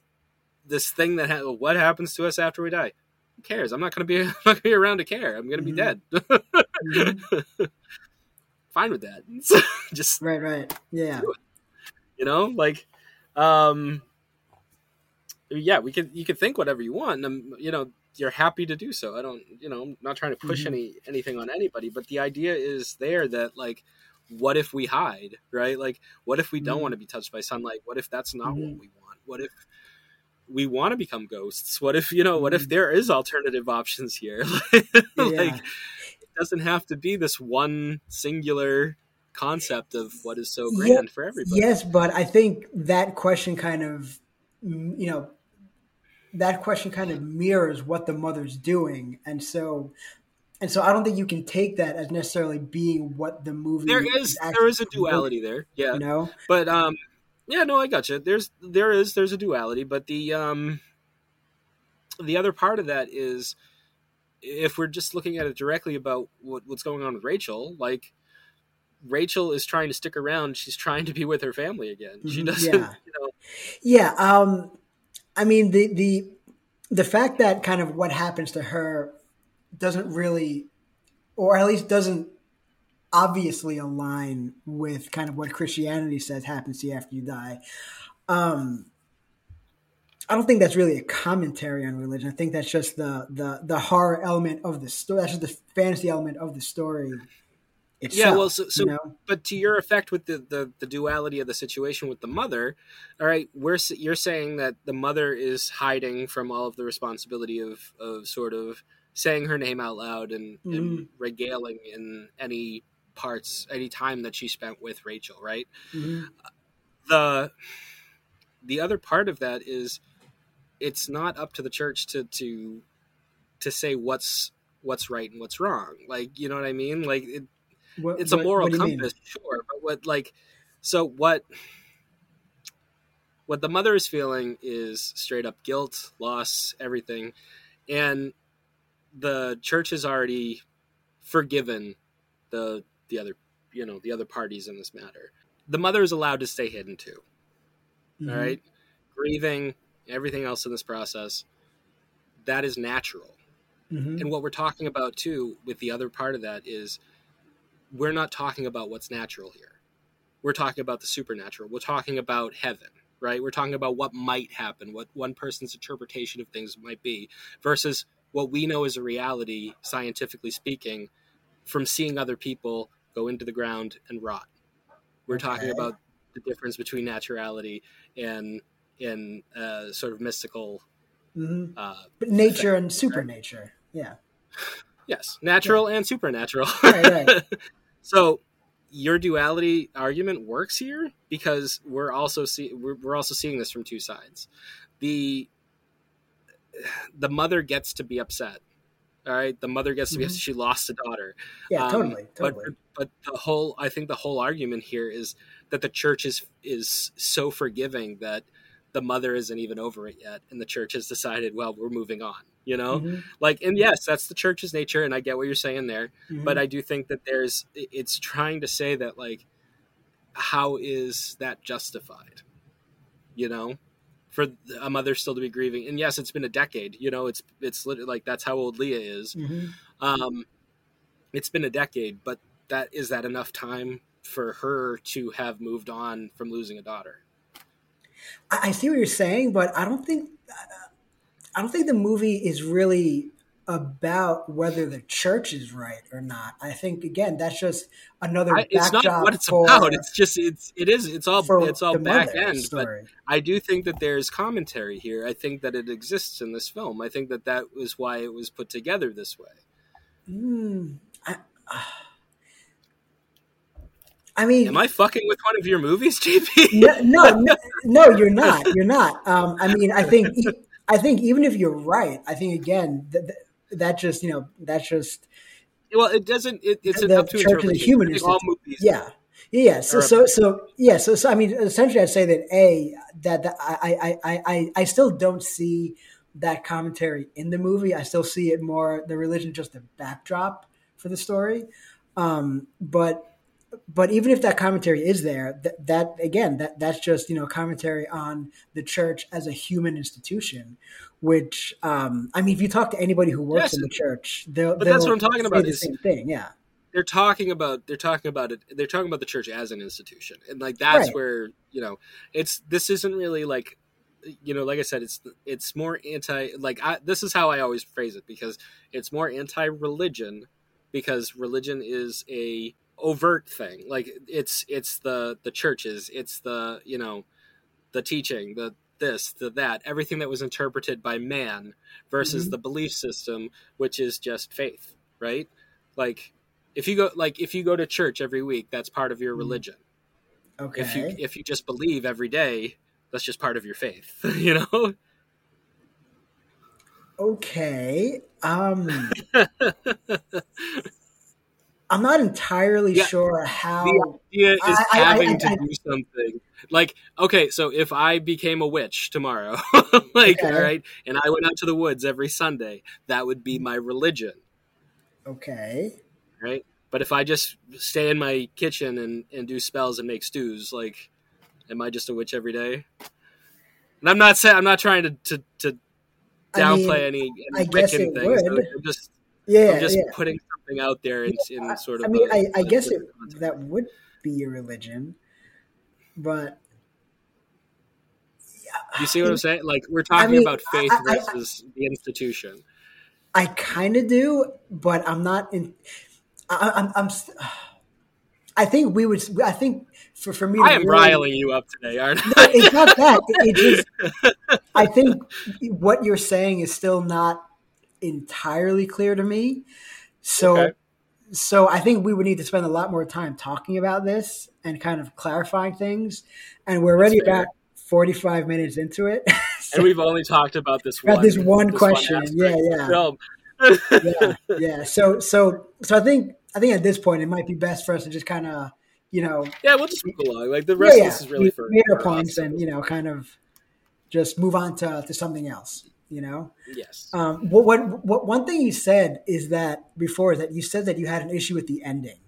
this thing that ha- what happens to us after we die who cares? I'm not going to be I'm not to be around to care. I'm going to mm-hmm. be dead. mm-hmm. Fine with that. Just right, right, yeah. You know, like, um, yeah, we can you can think whatever you want. And, you know, you're happy to do so. I don't, you know, I'm not trying to push mm-hmm. any anything on anybody, but the idea is there that like what if we hide, right? Like what if we don't mm-hmm. want to be touched by sunlight? What if that's not mm-hmm. what we want? What if we want to become ghosts what if you know what if mm. there is alternative options here like yeah. it doesn't have to be this one singular concept of what is so grand yeah, for everybody yes but i think that question kind of you know that question kind of mirrors what the mother's doing and so and so I don't think you can take that as necessarily being what the movie. There is, is there is a duality there, yeah. You know, but um, yeah, no, I got you. There's there is there's a duality, but the um the other part of that is if we're just looking at it directly about what, what's going on with Rachel, like Rachel is trying to stick around. She's trying to be with her family again. She mm-hmm. doesn't, yeah. you know. Yeah. Um, I mean, the, the, the fact that kind of what happens to her doesn't really, or at least doesn't obviously align with kind of what Christianity says happens to you after you die. Um, I don't think that's really a commentary on religion. I think that's just the the the horror element of the story. That's just the fantasy element of the story. Itself, yeah, well, so, so you know? but to your effect with the, the the duality of the situation with the mother, all right, we're you're saying that the mother is hiding from all of the responsibility of of sort of saying her name out loud and, mm. and mm-hmm. regaling in any parts any time that she spent with Rachel, right? Mm-hmm. The the other part of that is it's not up to the church to to to say what's what's right and what's wrong. Like, you know what I mean? Like it, what, it's a moral what compass, sure, but what like so what what the mother is feeling is straight up guilt, loss, everything. And the church has already forgiven the the other you know the other parties in this matter. The mother is allowed to stay hidden too. Mm-hmm. All right, grieving, everything else in this process, that is natural. Mm-hmm. And what we're talking about too, with the other part of that, is we're not talking about what's natural here. We're talking about the supernatural. We're talking about heaven, right? We're talking about what might happen, what one person's interpretation of things might be, versus what we know as a reality, scientifically speaking, from seeing other people go into the ground and rot. We're okay. talking about the difference between naturality and in uh, sort of mystical, mm-hmm. uh, but nature effect, and supernature. Right? Yeah. Yes, natural yeah. and supernatural. Right, right. so your duality argument works here because we're also see we're, we're also seeing this from two sides. The the mother gets to be upset all right, the mother gets to be mm-hmm. she lost a daughter. Yeah, um, totally, totally. But, but the whole, I think the whole argument here is that the church is is so forgiving that the mother isn't even over it yet, and the church has decided, well, we're moving on. You know, mm-hmm. like, and yes, that's the church's nature, and I get what you're saying there. Mm-hmm. But I do think that there's, it's trying to say that, like, how is that justified? You know, for a mother still to be grieving. And yes, it's been a decade. You know, it's it's literally like that's how old Leah is. Mm-hmm. Um, it's been a decade, but that is that enough time for her to have moved on from losing a daughter? I see what you're saying, but I don't think I don't think the movie is really about whether the church is right or not. I think again that's just another I, it's not what it's for, about. It's just it's it is it's all it's all back end. Story. But I do think that there's commentary here. I think that it exists in this film. I think that that was why it was put together this way. Mm, I, uh, I mean, am I fucking with one of your movies, JP? no, no, no, no, you're not. You're not. Um, I mean, I think, I think even if you're right, I think again that that just you know that's just well, it doesn't. It, it's the up to church of the human. All movies, yeah, yeah. So, so, so, yeah. So, so, I mean, essentially, I'd say that a that, that I, I, I, I still don't see that commentary in the movie. I still see it more the religion just a backdrop for the story. Um, but but even if that commentary is there, that, that again, that that's just you know commentary on the church as a human institution. Which um, I mean, if you talk to anybody who works yes, in the church, they'll. But they'll that's what I'm talking about. The same thing, yeah. They're talking about they're talking about it. They're talking about the church as an institution, and like that's Right. where you know it's this isn't really like you know like I said it's it's more anti like I, this is how I always phrase it because it's more anti religion because religion is a overt thing like it's it's the the churches it's the you know the teaching the this the that everything that was interpreted by man versus Mhm. the belief system which is just faith right like if you go like if you go to church every week that's part of your Mhm. religion Okay. if you if you just believe every day that's just part of your faith you know okay. Um, I'm not entirely Yeah. sure how. the idea is I- I- having I- to I- do something like okay so if i became a witch tomorrow like Okay. all right and i went out to the woods every sunday that would be my religion Okay. right but if i just stay in my kitchen and, and do spells and make stews like am i just a witch every day and i'm not saying i'm not trying to to, to I downplay mean, any, any I guess Wiccan it things would. i'm just Yeah. i'm just yeah. putting something out there in, in sort of I mean, a- I, I a guess it that would be your religion, but you see what i'm saying like we're talking mean, about faith I- I- I- versus the institution I kind of do, but I'm not in. I, I'm. I'm. st- I think we would. I think for for me, to I am really- riling you up today, aren't No, I? it's not that. It, it just. I think what you're saying is still not entirely clear to me. So, Okay. so I think we would need to spend a lot more time talking about this and kind of clarifying things. And we're already about 45 minutes into it. and we've only talked about this About one. this one question. aspect Yeah, yeah. yeah, yeah. So, so, so I think I think at this point it might be best for us to just kind of, you know, yeah, we'll just move along. Like the rest yeah, of this is really we for made our points us. and you know, kind of just move on to to something else. You know, yes, um, what, what what one thing you said is that before that you said that you had an issue with the ending.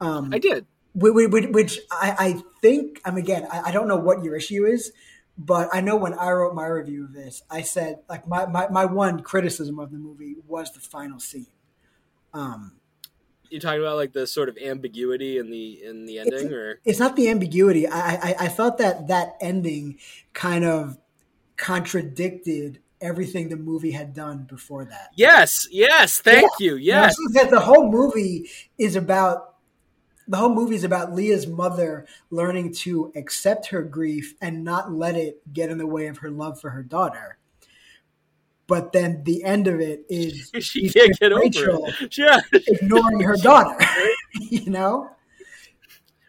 Um, I did. which, which, I, I think I'm again I, I don't know what your issue is, but I know when I wrote my review of this, I said like my, my, my one criticism of the movie was the final scene. Um, you're talking about like the sort of ambiguity in the in the ending, or it's not the ambiguity. I, I I thought that that ending kind of contradicted everything the movie had done before that. yes, yes, thank you, You yes, that the whole movie is about the whole movie is about Leah's mother learning to accept her grief and not let it get in the way of her love for her daughter. But then the end of it is she can't get over Rachel it. Yeah. ignoring her daughter. you know?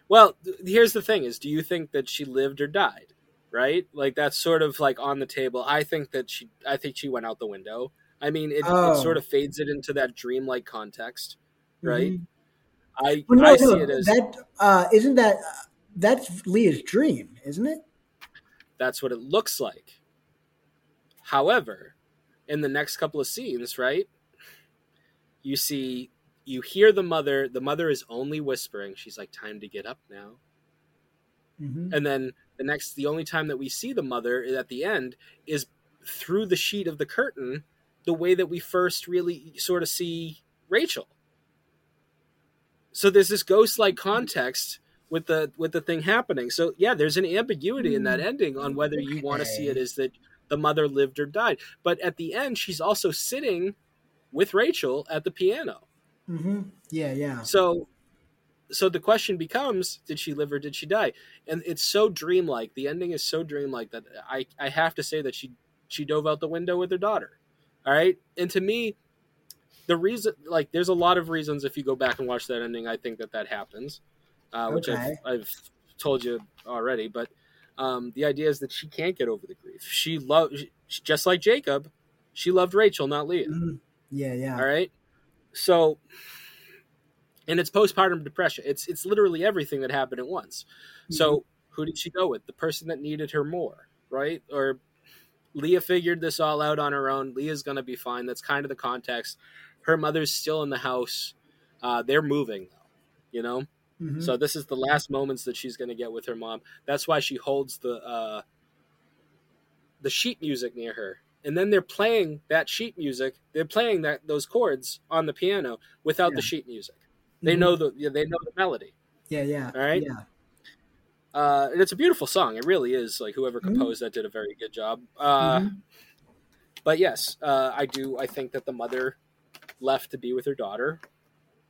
Well, here's the thing: is do you think that she lived or died? Right? Like that's sort of like on the table. I think that she. I think she went out the window. I mean, it, Oh. it sort of fades it into that dreamlike context, right? Mhm. I Well, no, I see it as that uh, isn't that that's Leah's dream, isn't it? that's what it looks like. However, in the next couple of scenes, right, you see, you hear the mother. The mother is only whispering. She's like, "Time to get up now." Hmm And then the next, the only time that we see the mother at the end is through the sheet of the curtain, the way that we first really sort of see Rachel. So there's this ghost-like context with the with the thing happening. So yeah, there's an ambiguity in that ending on whether you want to see it as that the mother lived or died. But at the end, she's also sitting with Rachel at the piano. hmm Yeah, yeah. So so the question becomes did she live or did she die? And it's so dreamlike. The ending is so dreamlike that I I have to say that she she dove out the window with her daughter. All right? And to me the reason, like, there's a lot of reasons if you go back and watch that ending, I think that that happens, uh, which I've, I've told you already. But um, the idea is that she can't get over the grief. She loved, just like Jacob, she loved Rachel, not Leah. Mhm. Yeah, yeah. All right. So, and it's postpartum depression. It's it's literally everything that happened at once. So, who did she go with? The person that needed her more, right? Or Leah figured this all out on her own. Leah's gonna be fine. That's kind of the context. Her mother's still in the house. Uh, they're moving though, you know. Mhm. So this is the last moments that she's gonna get with her mom. That's why she holds the uh, the sheet music near her and then they're playing that sheet music they're playing that those chords on the piano without Yeah. the sheet music they Mhm. know the yeah, they know the melody Yeah, yeah. All right. Yeah. uh, and it's a beautiful song it really is like whoever Mhm. composed that did a very good job uh, Mhm. but yes uh, i do i think that the mother left to be with her daughter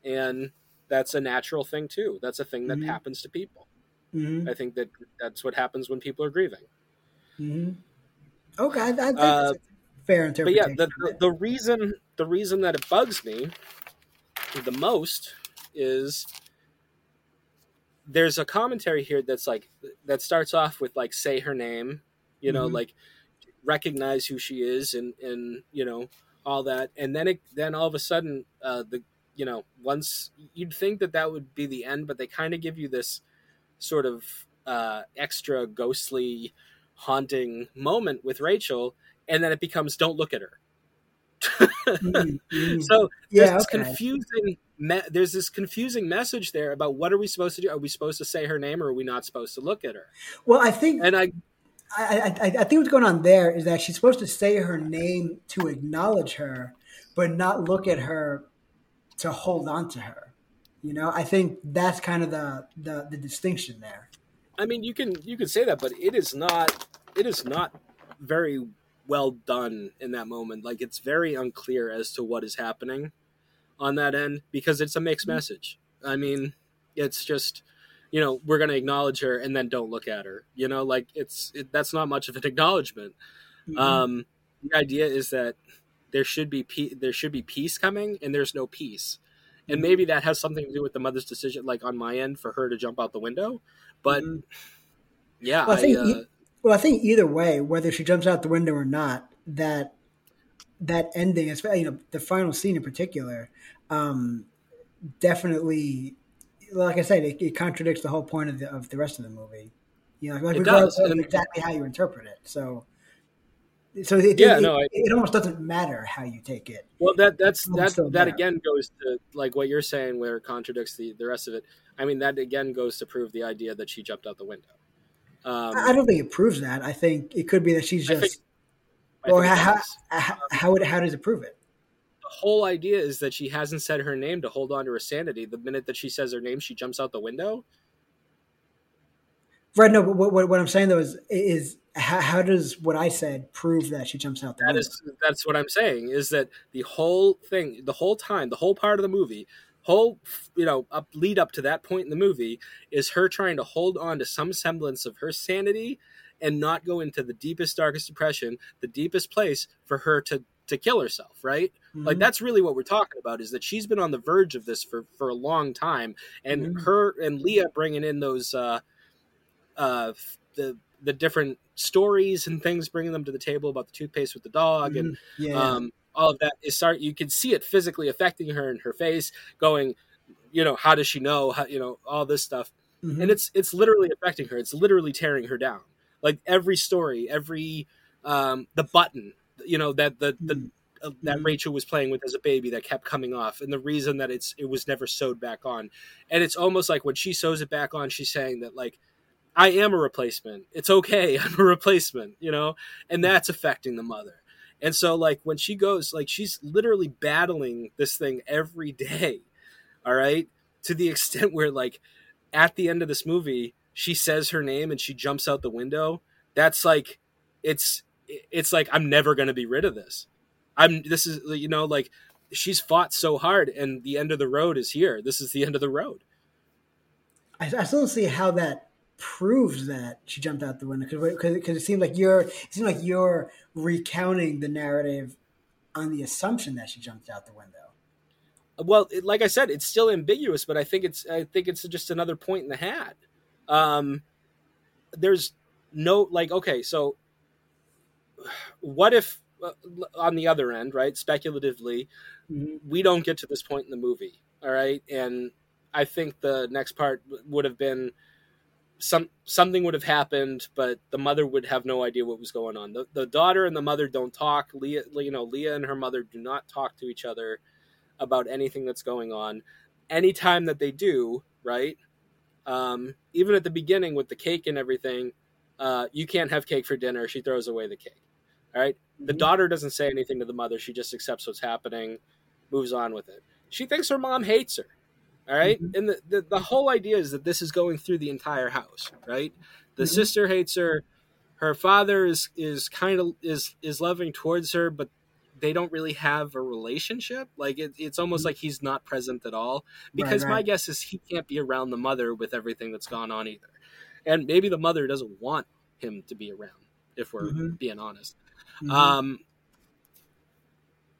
and that's a natural thing too that's a thing that Mhm. happens to people Mhm. i think that that's what happens when people are grieving. Okay, I, I think Uh, that's a fair interpretation. but yeah the, the, the reason the reason that it bugs me the most is there's a commentary here that's like that starts off with like say her name you know Mhm. like recognize who she is and and you know all that and then it then all of a sudden uh the you know once you'd think that that would be the end but they kind of give you this sort of uh extra ghostly haunting moment with rachel and then it becomes don't look at her Mhm. Mhm. so there's yeah, this okay. confusing me- there's this confusing message there about what are we supposed to do are we supposed to say her name or are we not supposed to look at her Well, I think and i I, I, I think what's going on there is that she's supposed to say her name to acknowledge her, but not look at her to hold on to her. You know, I think that's kind of the the, the distinction there. I mean, you can you can say that, but it is not it is not very well done in that moment. Like it's very unclear as to what is happening on that end because it's a mixed message. I mean, it's just you know we're going to acknowledge her and then don't look at her. You know, like it's it, that's not much of an acknowledgement. Mhm. Um, the idea is that there should be pe- there should be peace coming, and there's no peace. And Mhm. maybe that has something to do with the mother's decision, like on my end, for her to jump out the window. But Mhm. yeah, Well, I think I, uh, Well, I think either way, whether she jumps out the window or not, that that ending, especially you know the final scene in particular, um, definitely, like I said, it, it contradicts the whole point of the of the rest of the movie. You know, like It does, exactly how you interpret it. So, so it, Yeah, it, no, it, it almost doesn't matter how you take it. well, that that's that that there. again goes to like what you're saying, where it contradicts the the rest of it. I mean, that again goes to prove the idea that she jumped out the window. Um, I don't think it proves that. I think it could be that she's just, think- or think how, does. how how it, how does it prove it? the whole idea is that she hasn't said her name to hold on to her sanity. The minute that she says her name, she jumps out the window. Right. No, but what, what, what I'm saying though is is how, how does what I said prove that she jumps out the That window? is that's what I'm saying is that the whole thing, the whole time, the whole part of the movie, whole you know up lead up to that point in the movie is her trying to hold on to some semblance of her sanity and not go into the deepest darkest depression, the deepest place for her to to kill herself, right? Like Mhm. that's really what we're talking about is that she's been on the verge of this for for a long time and Mhm. her and Leah bringing in those uh uh the the different stories and things bringing them to the table about the toothpaste with the dog and Mhm. yeah, yeah. um, all of that is start. You can see it physically affecting her in her face, going, you know, how does she know? How, you know, all this stuff, Mhm. and it's it's literally affecting her. It's literally tearing her down. Like every story, every um, the button, you know, that the the Mhm. uh, that Mhm. Rachel was playing with as a baby that kept coming off, and the reason that it's it was never sewed back on, and it's almost like when she sews it back on, she's saying that like. I am a replacement. It's okay. I'm a replacement, you know? And that's affecting the mother. And so like when she goes like she's literally battling this thing every day. All right? To the extent where like at the end of this movie she says her name and she jumps out the window. That's like it's it's like I'm never to be rid of this. I'm this is you know like she's fought so hard and the end of the road is here. This is the end of the road. I, I still don't see how that proves that she jumped out the window because it seems like you're it seems like you're recounting the narrative on the assumption that she jumped out the window. Well, it, like I said, it's still ambiguous, but I think it's I think it's just another point in the hat. Um, there's no like okay, so what if uh, on the other end, right? Speculatively, mm-hmm. we don't get to this point in the movie, all right, and I think the next part would have been some something would have happened, but the mother would have no idea what was going on. The, the daughter and the mother don't talk. Leah, you know, Leah and her mother do not talk to each other about anything that's going on. Anytime that they do, right? Um, even at the beginning with the cake and everything, uh, you can't have cake for dinner. She throws away the cake. All right? The mm-hmm. daughter doesn't say anything to the mother. She just accepts what's happening, moves on with it. She thinks her mom hates her. All right? mm-hmm. And the, the, the, whole idea is that this is going through the entire house, right? The mm-hmm. sister hates her. Her father is is kind of is is loving towards her, but they don't really have a relationship. Like it, it's almost mm-hmm. like he's not present at all. Because right, right. my guess is he can't be around the mother with everything that's gone on either. And maybe the mother doesn't want him to be around, if we're mm-hmm. being honest. Mm-hmm. Um,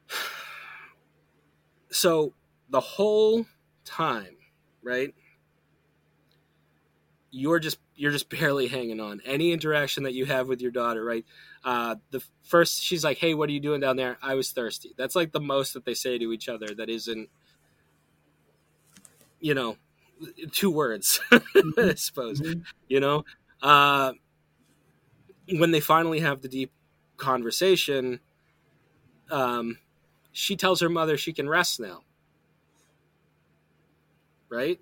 so the whole time, right? You're just you're just barely hanging on. Any interaction that you have with your daughter, right? Uh, the first she's like, "Hey, what are you doing down there?" I was thirsty. That's like the most that they say to each other. That isn't, you know, two words, mm-hmm. I suppose. Mm-hmm. You know, uh, when they finally have the deep conversation, um, she tells her mother she can rest now. Right?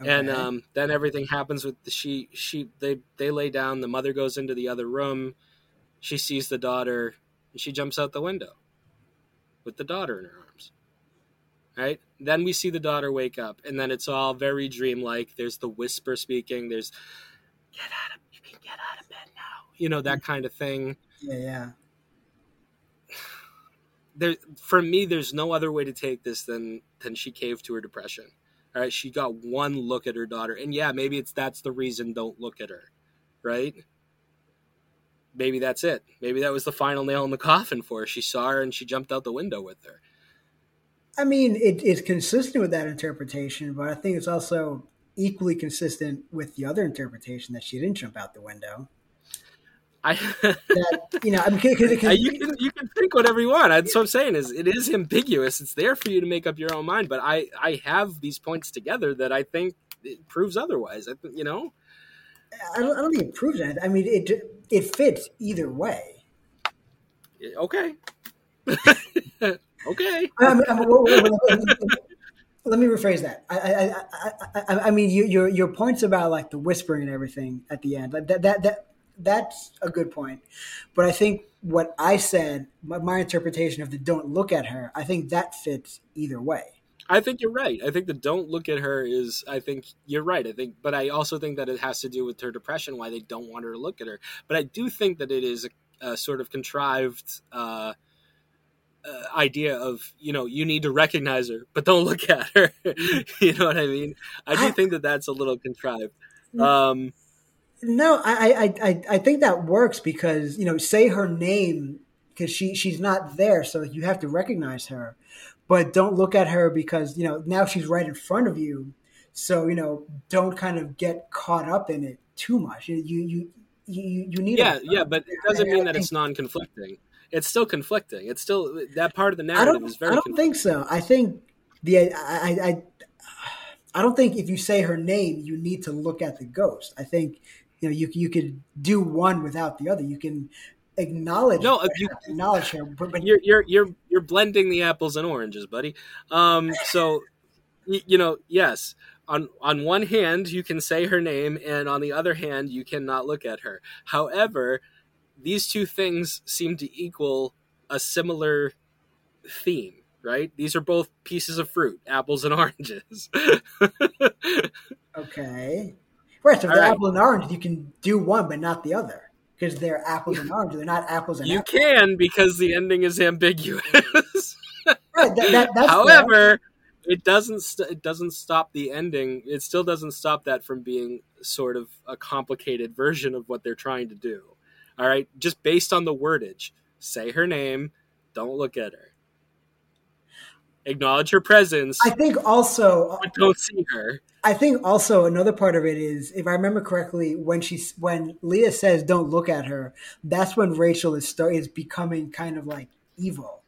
Okay. And um, then everything happens with the she she they they lay down, the mother goes into the other room, she sees the daughter, and she jumps out the window with the daughter in her arms. Right? Then we see the daughter wake up, and then it's all very dreamlike. There's the whisper speaking, there's get out of you can get out of bed now. You know, that kind of thing. Yeah, yeah. There, for me, there's no other way to take this than than she caved to her depression. All right, she got one look at her daughter, and yeah, maybe it's that's the reason. Don't look at her, right? Maybe that's it. Maybe that was the final nail in the coffin for her. She saw her and she jumped out the window with her. I mean, it, it's consistent with that interpretation, but I think it's also equally consistent with the other interpretation that she didn't jump out the window. I, that, you know, I mean, cause, cause, you can you can think whatever you want. That's what I'm saying. Is it is ambiguous. It's there for you to make up your own mind. But I I have these points together that I think it proves otherwise. I you know. I don't, I don't think it proves that. I mean, it it fits either way. Okay. okay. I mean, let me rephrase that. I, I, I, I, mean, your your points about like the whispering and everything at the end, like that, that, that, that's a good point. But I think what I said, my, my interpretation of the "don't look at her," I think that fits either way. I think you're right. I think the "don't look at her" is. I think you're right. I think, but I also think that it has to do with her depression, why they don't want her to look at her. But I do think that it is a, a sort of contrived. Uh, uh, idea of you know you need to recognize her but don't look at her you know what i mean i do think that that's a little contrived um no i i i I think that works because you know say her name because she she's not there so you have to recognize her but don't look at her because you know now she's right in front of you so you know don't kind of get caught up in it too much you you you you, need yeah yeah but it doesn't mean that it's non-conflicting it's still conflicting. It's still that part of the narrative is very. I don't think so. I think the I, I I don't think if you say her name, you need to look at the ghost. I think you know you you could do one without the other. You can acknowledge no her, you acknowledge her, but, but you're you're you're you're blending the apples and oranges, buddy. Um, so you know, yes. On, on one hand, you can say her name, and on the other hand, you cannot look at her. However, these two things seem to equal a similar theme, right? These are both pieces of fruit, apples and oranges. okay. Right, so if they're right. apple and orange, you can do one but not the other. Because they're apples and oranges. They're not apples and You apples. can because the ending is ambiguous. right, that, that, However, fair. it doesn't st- it doesn't stop the ending. It still doesn't stop that from being sort of a complicated version of what they're trying to do. All right, just based on the wordage, say her name, don't look at her. Acknowledge her presence. I think also don't see her. I think also another part of it is, if I remember correctly, when she's when Leah says "Don't look at her," that's when Rachel is start is becoming kind of like evil,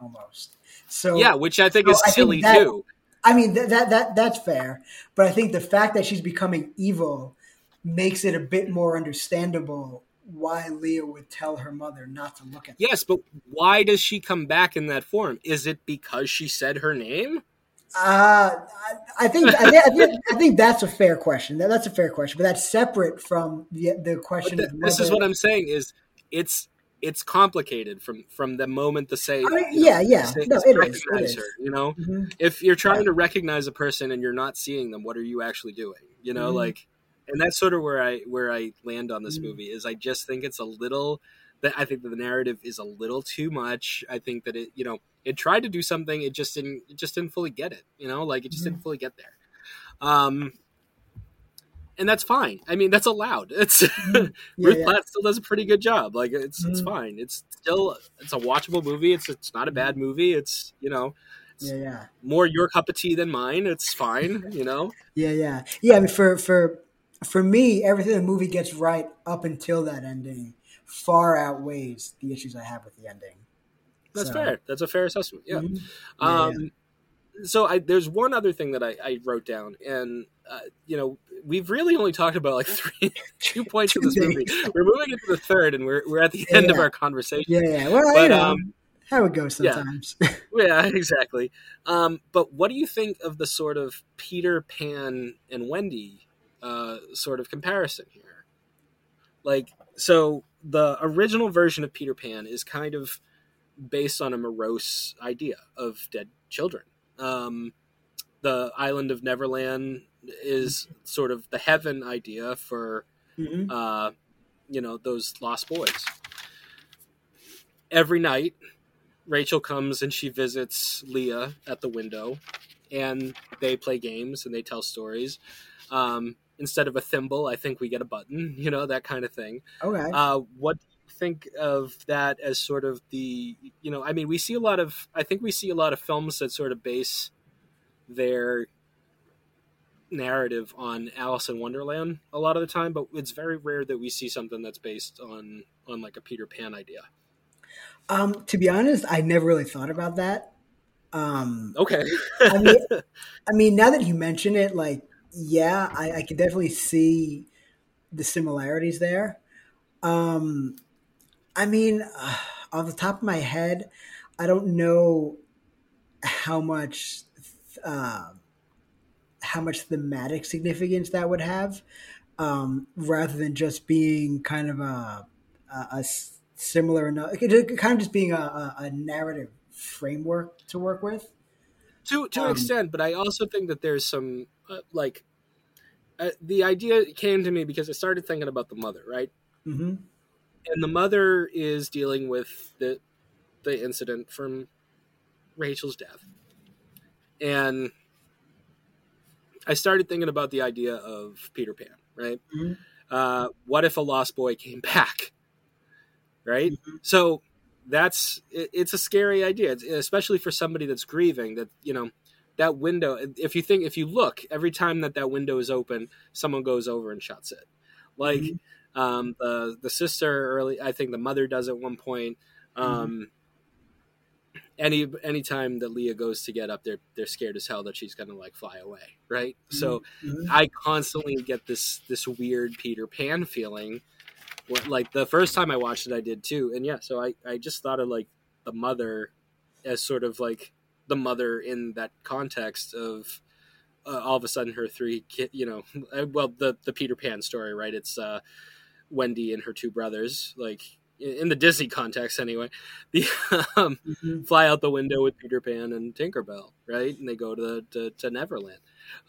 almost. So yeah, which I think so is I silly think that, too. I mean that, that that that's fair, but I think the fact that she's becoming evil makes it a bit more understandable why Leah would tell her mother not to look at. Them. Yes, but why does she come back in that form? Is it because she said her name? Uh, I think I think, I think, I think that's a fair question. That, that's a fair question, but that's separate from the the question. The, this is what I'm saying: is it's it's complicated from from the moment the say. I mean, yeah, know, yeah, say, no, it is, it is. Her, you know, mm-hmm. if you're trying yeah. to recognize a person and you're not seeing them, what are you actually doing? You know, mm-hmm. like, and that's sort of where I where I land on this mm-hmm. movie is I just think it's a little that I think that the narrative is a little too much. I think that it, you know, it tried to do something, it just didn't, it just didn't fully get it. You know, like it just mm-hmm. didn't fully get there. Um, and that's fine. I mean, that's allowed. It's mm-hmm. yeah, Ruth yeah. Platt still does a pretty good job. Like it's mm-hmm. it's fine. It's still it's a watchable movie. It's it's not a bad movie. It's you know. It's yeah, yeah. More your cup of tea than mine. It's fine, you know. yeah, yeah, yeah. I mean, for for for me, everything the movie gets right up until that ending far outweighs the issues I have with the ending. That's so. fair. That's a fair assessment. Yeah. Mm-hmm. Um, yeah so I, there's one other thing that I, I wrote down, and uh, you know we've really only talked about like three, two points of this movie. We're moving into the third, and we're we're at the yeah, end of our conversation. Yeah, yeah. Well, but, you know, um, how it goes sometimes. Yeah, yeah exactly. Um, but what do you think of the sort of Peter Pan and Wendy uh, sort of comparison here? Like, so the original version of Peter Pan is kind of based on a morose idea of dead children um, the island of Neverland is sort of the heaven idea for mm-hmm. uh, you know those lost boys. Every night, Rachel comes and she visits Leah at the window, and they play games and they tell stories. Um, instead of a thimble, I think we get a button. You know that kind of thing. Okay. Uh, what do you think of that as sort of the you know? I mean, we see a lot of. I think we see a lot of films that sort of base their narrative on Alice in Wonderland a lot of the time, but it's very rare that we see something that's based on on like a Peter Pan idea. Um, to be honest, I never really thought about that. Um, okay. I mean, I mean, now that you mention it, like, yeah, I, I can definitely see the similarities there. Um, I mean, uh, off the top of my head, I don't know how much uh, how much thematic significance that would have, um, rather than just being kind of a, a, a similar enough, kind of just being a, a, narrative framework to work with. To to um, an extent, but I also think that there's some uh, like uh, the idea came to me because I started thinking about the mother, right? Mm-hmm. And the mother is dealing with the the incident from Rachel's death, and I started thinking about the idea of Peter Pan, right? Mm-hmm. Uh, what if a lost boy came back, right? Mm-hmm. So that's it, it's a scary idea, it's, especially for somebody that's grieving. That you know that window. If you think, if you look, every time that that window is open, someone goes over and shuts it. Like mm-hmm. um, the the sister early, I think the mother does at one point. Mm-hmm. Um, any anytime that Leah goes to get up, they're they're scared as hell that she's gonna like fly away, right? Mm-hmm. So mm-hmm. I constantly get this this weird Peter Pan feeling. Like the first time I watched it, I did too, and yeah, so I I just thought of like the mother as sort of like the mother in that context of uh, all of a sudden her three kid, you know, well the the Peter Pan story, right? It's uh, Wendy and her two brothers, like in the Disney context anyway, the um, mm-hmm. fly out the window with Peter Pan and Tinkerbell, right? And they go to to, to Neverland.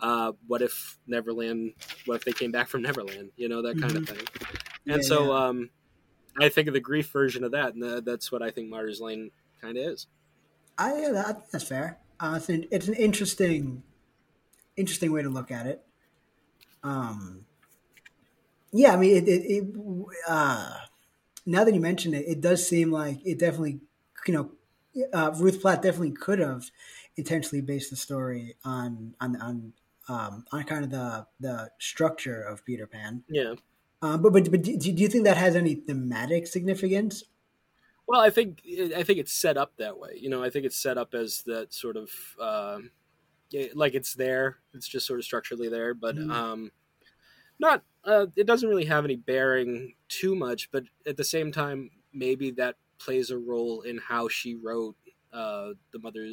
Uh, what if Neverland? What if they came back from Neverland? You know that kind mm-hmm. of thing. And yeah, so yeah. Um, I think of the grief version of that, and that's what I think Martyrs Lane kind of is. I yeah, that, that's fair. Uh, it's, an, it's an interesting, interesting way to look at it. Um, yeah, I mean, it, it, it uh, now that you mention it, it does seem like it definitely, you know, uh, Ruth Platt definitely could have intentionally based the story on on on um, on kind of the the structure of Peter Pan. Yeah. Um, but but but do, do you think that has any thematic significance? Well, I think I think it's set up that way. You know, I think it's set up as that sort of uh, like it's there. It's just sort of structurally there, but mm. um, not. Uh, it doesn't really have any bearing too much. But at the same time, maybe that plays a role in how she wrote uh, the mother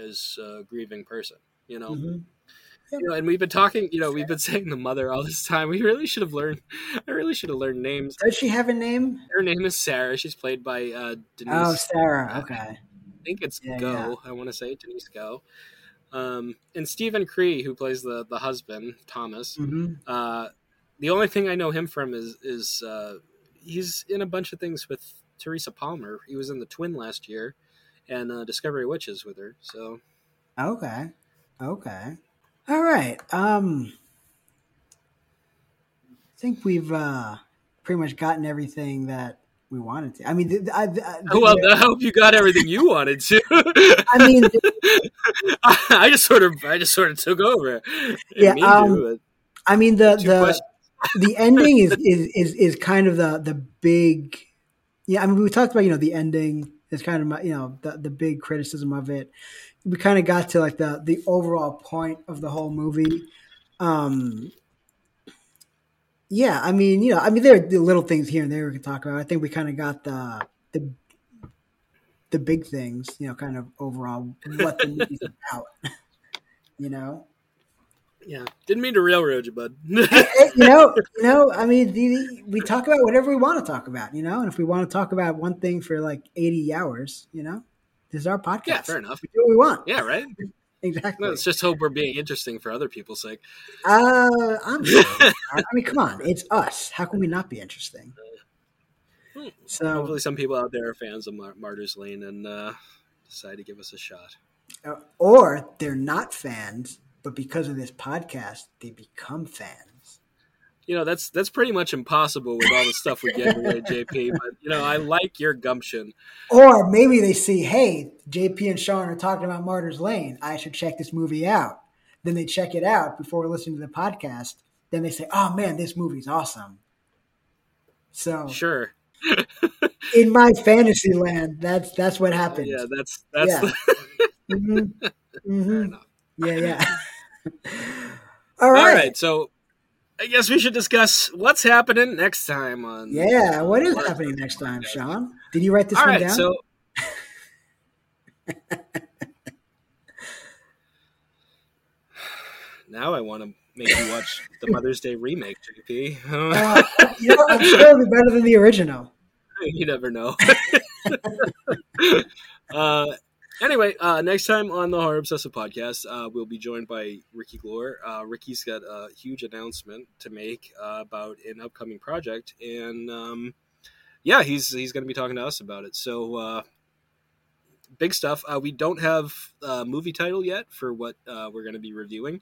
as a grieving person. You know. Mm-hmm. You know, and we've been talking, you know, we've been saying the mother all this time. We really should have learned. I really should have learned names. Does she have a name? Her name is Sarah. She's played by uh, Denise. Oh, Sarah. Okay. I think it's yeah, Go. Yeah. I want to say Denise Go. Um, and Steven Cree, who plays the the husband Thomas. Mm-hmm. Uh, the only thing I know him from is is uh, he's in a bunch of things with Teresa Palmer. He was in the Twin last year, and uh, Discovery Witches with her. So. Okay. Okay. All right. Um, I think we've uh, pretty much gotten everything that we wanted to. I mean, I, I, I well, I hope you got everything you wanted to. I mean, I just sort of, I just sort of took over. Yeah. Um, I mean, the the the ending is, is is is kind of the the big. Yeah, I mean, we talked about you know the ending is kind of my, you know the the big criticism of it we kind of got to like the the overall point of the whole movie. Um, yeah, I mean, you know, I mean, there are the little things here and there we can talk about. I think we kind of got the the the big things, you know, kind of overall what the movie's about. You know. Yeah, didn't mean to railroad you, bud. you know, you know, I mean, the, we talk about whatever we want to talk about, you know, and if we want to talk about one thing for like eighty hours, you know, this is our podcast. Yeah, fair enough. We do what we want. Yeah, right. exactly. let's just hope we're being interesting for other people's sake. Uh, I'm sure. I mean, come on, it's us. How can we not be interesting? Hmm. So hopefully, some people out there are fans of Mar- Martyrs Lane and uh, decide to give us a shot. Uh, or they're not fans, but because of this podcast, they become fans you know that's that's pretty much impossible with all the stuff we get here JP. But you know, I like your gumption. Or maybe they see, hey, JP and Sean are talking about Martyrs Lane. I should check this movie out. Then they check it out before listening to the podcast. Then they say, oh man, this movie's awesome. So sure. in my fantasy land, that's that's what happens. Yeah, that's that's. Yeah. The... mm-hmm. Mm-hmm. Yeah, yeah. All right. All right. So I guess we should discuss what's happening next time on. Yeah, what is happening next time, Sean? Did you write this All one right, down? So now I want to make you watch the Mother's Day remake, JP. uh, you know, I'm sure it'll be better than the original. You never know. uh, Anyway, uh, next time on the Horror Obsessive podcast, uh, we'll be joined by Ricky Glore. Uh, Ricky's got a huge announcement to make uh, about an upcoming project, and um, yeah, he's he's going to be talking to us about it. So uh, big stuff. Uh, we don't have a movie title yet for what we're going to be reviewing,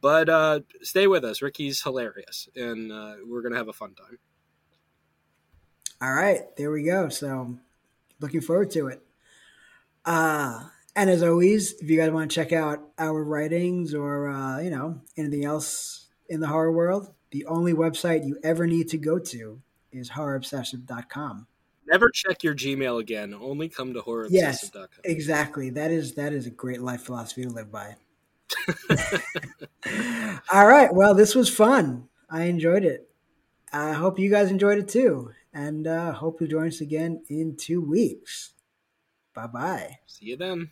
but stay with us. Ricky's hilarious, and we're going to have a fun time. All right, there we go. So, looking forward to it. Uh, and as always, if you guys want to check out our writings or, uh, you know, anything else in the horror world, the only website you ever need to go to is horrorobsessive.com. Never check your Gmail again. Only come to horrorobsessive.com. Yes, exactly. That is that is a great life philosophy to live by. All right. Well, this was fun. I enjoyed it. I hope you guys enjoyed it too. And uh, hope you join us again in two weeks. Bye bye. See you then.